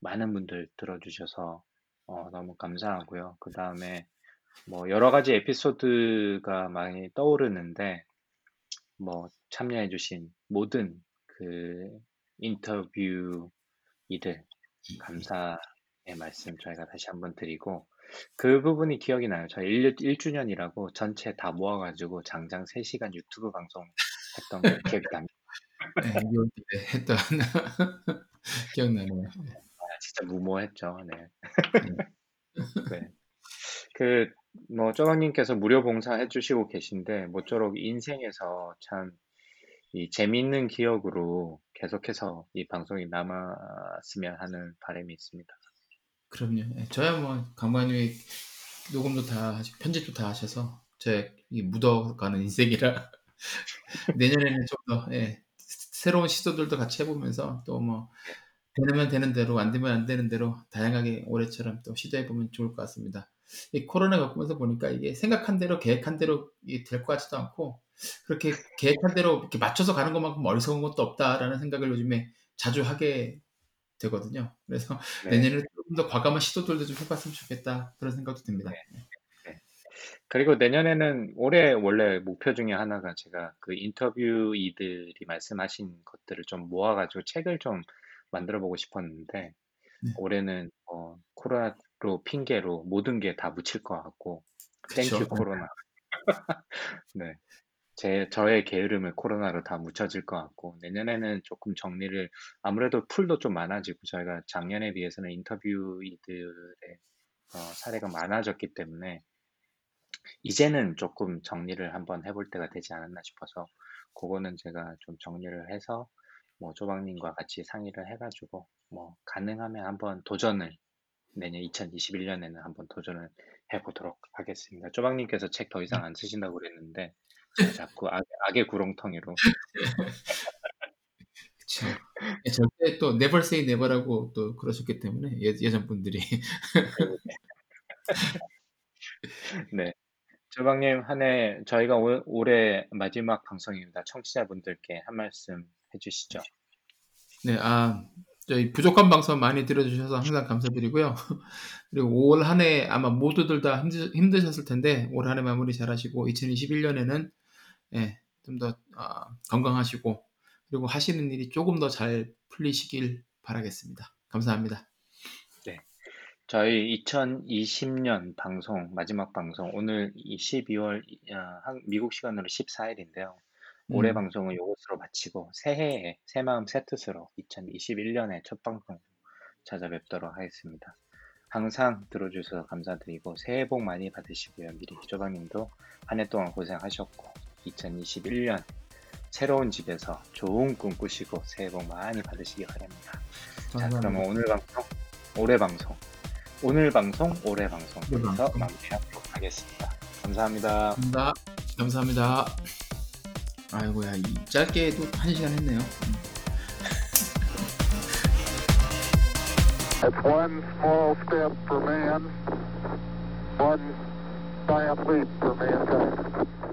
많은 분들 들어주셔서 어, 너무 감사하고요. 그 다음에 뭐 여러 가지 에피소드가 많이 떠오르는데 뭐 참여해 주신 모든 그 인터뷰 이들 감사의 말씀 저희가 다시 한번 드리고 그 부분이 기억이 나요. 저희 1, 1주년이라고 전체 다 모아가지고 장장 3시간 유튜브 방송 했던 게 기억이 납니다. 네, 6월 달에 했던 기억나네요. 아, 진짜 무모했죠. 네. 네. 그, 뭐, 쪼박님께서 무료 봉사 해주시고 계신데, 모쪼록 인생에서 참, 이 재미있는 기억으로 계속해서 이 방송이 남았으면 하는 바람이 있습니다. 그럼요. 예, 저야 뭐 강관님이 녹음도 다 하시고 편집도 다 하셔서 제 이 묻어가는 인생이라 내년에는 좀 더 예, 새로운 시도들도 같이 해보면서 또 뭐 되면 되는 대로 안 되면 안 되는 대로 다양하게 올해처럼 또 시도해 보면 좋을 것 같습니다. 이 코로나 겪으면서 보니까 이게 생각한 대로 계획한 대로 될 것 같지도 않고 그렇게 계획한 대로 이렇게 맞춰서 가는 것만큼 어리석은 것도 없다라는 생각을 요즘에 자주 하게 되거든요. 그래서 네. 내년에는 조금 더 과감한 시도들도 좀 해봤으면 좋겠다 그런 생각도 듭니다. 그리고 내년에는 올해 원래 목표 중에 하나가 제가 그 interviewee들이 말씀하신 것들을 좀 모아가지고 책을 좀 만들어 보고 싶었는데 네. 올해는 어, 코로나로 핑계로 모든 게 다 묻힐 것 같고 그쵸. Thank you 코로나. 네. 제 저의 게으름을 코로나로 다 묻혀질 것 같고 내년에는 조금 정리를 아무래도 풀도 좀 많아지고 저희가 작년에 비해서는 인터뷰이들의 어, 사례가 많아졌기 때문에 이제는 조금 정리를 한번 해볼 때가 되지 않았나 싶어서 그거는 제가 좀 정리를 해서 뭐 조박님과 같이 상의를 해가지고 뭐 가능하면 한번 도전을 내년 2021년에는 한번 도전을 해보도록 하겠습니다. 조박님께서 책 더 이상 안 쓰신다고 그랬는데 자꾸 악, 악의 구렁텅이로 그쵸. 예, 절대 또 never say never라고 또 그러셨기 때문에 예, 예전 분들이 네. 조박님 한 해 저희가 올, 올해 마지막 방송입니다. 청취자분들께 한 말씀 해주시죠. 네, 아, 저희 부족한 방송 많이 들어주셔서 항상 감사드리고요. 그리고 올 한 해 아마 모두들 다 힘드, 힘드셨을 텐데 올 한 해 마무리 잘하시고 2021년에는 예, 좀더 건강하시고 그리고 하시는 일이 조금 더 잘 풀리시길 바라겠습니다. 감사합니다. 네. 저희 2020년 방송, 마지막 방송, 오늘 12월, 어, 미국 시간으로 14일인데요. 올해 음. 방송은 이것으로 마치고 새해에 새 마음 새 뜻으로 2021년의 첫 방송 찾아뵙도록 하겠습니다. 항상 들어주셔서 감사드리고 새해 복 많이 받으시고요. 미리 조방님도 한 해 동안 고생하셨고 2021년 새로운 집에서 좋은 꿈 꾸시고 새해 복 많이 받으시기 바랍니다. 자, 감사합니다. 그러면 오늘 방송, 올해 방송, 오늘 방송, 올해 방송 여기서. 마무리하도록 하겠습니다. 감사합니다. 감사합니다. 감사합니다. 아이고야, 이 짧게도 한 시간 했네요. 음. It's one small step for man, one giant leap for mankind.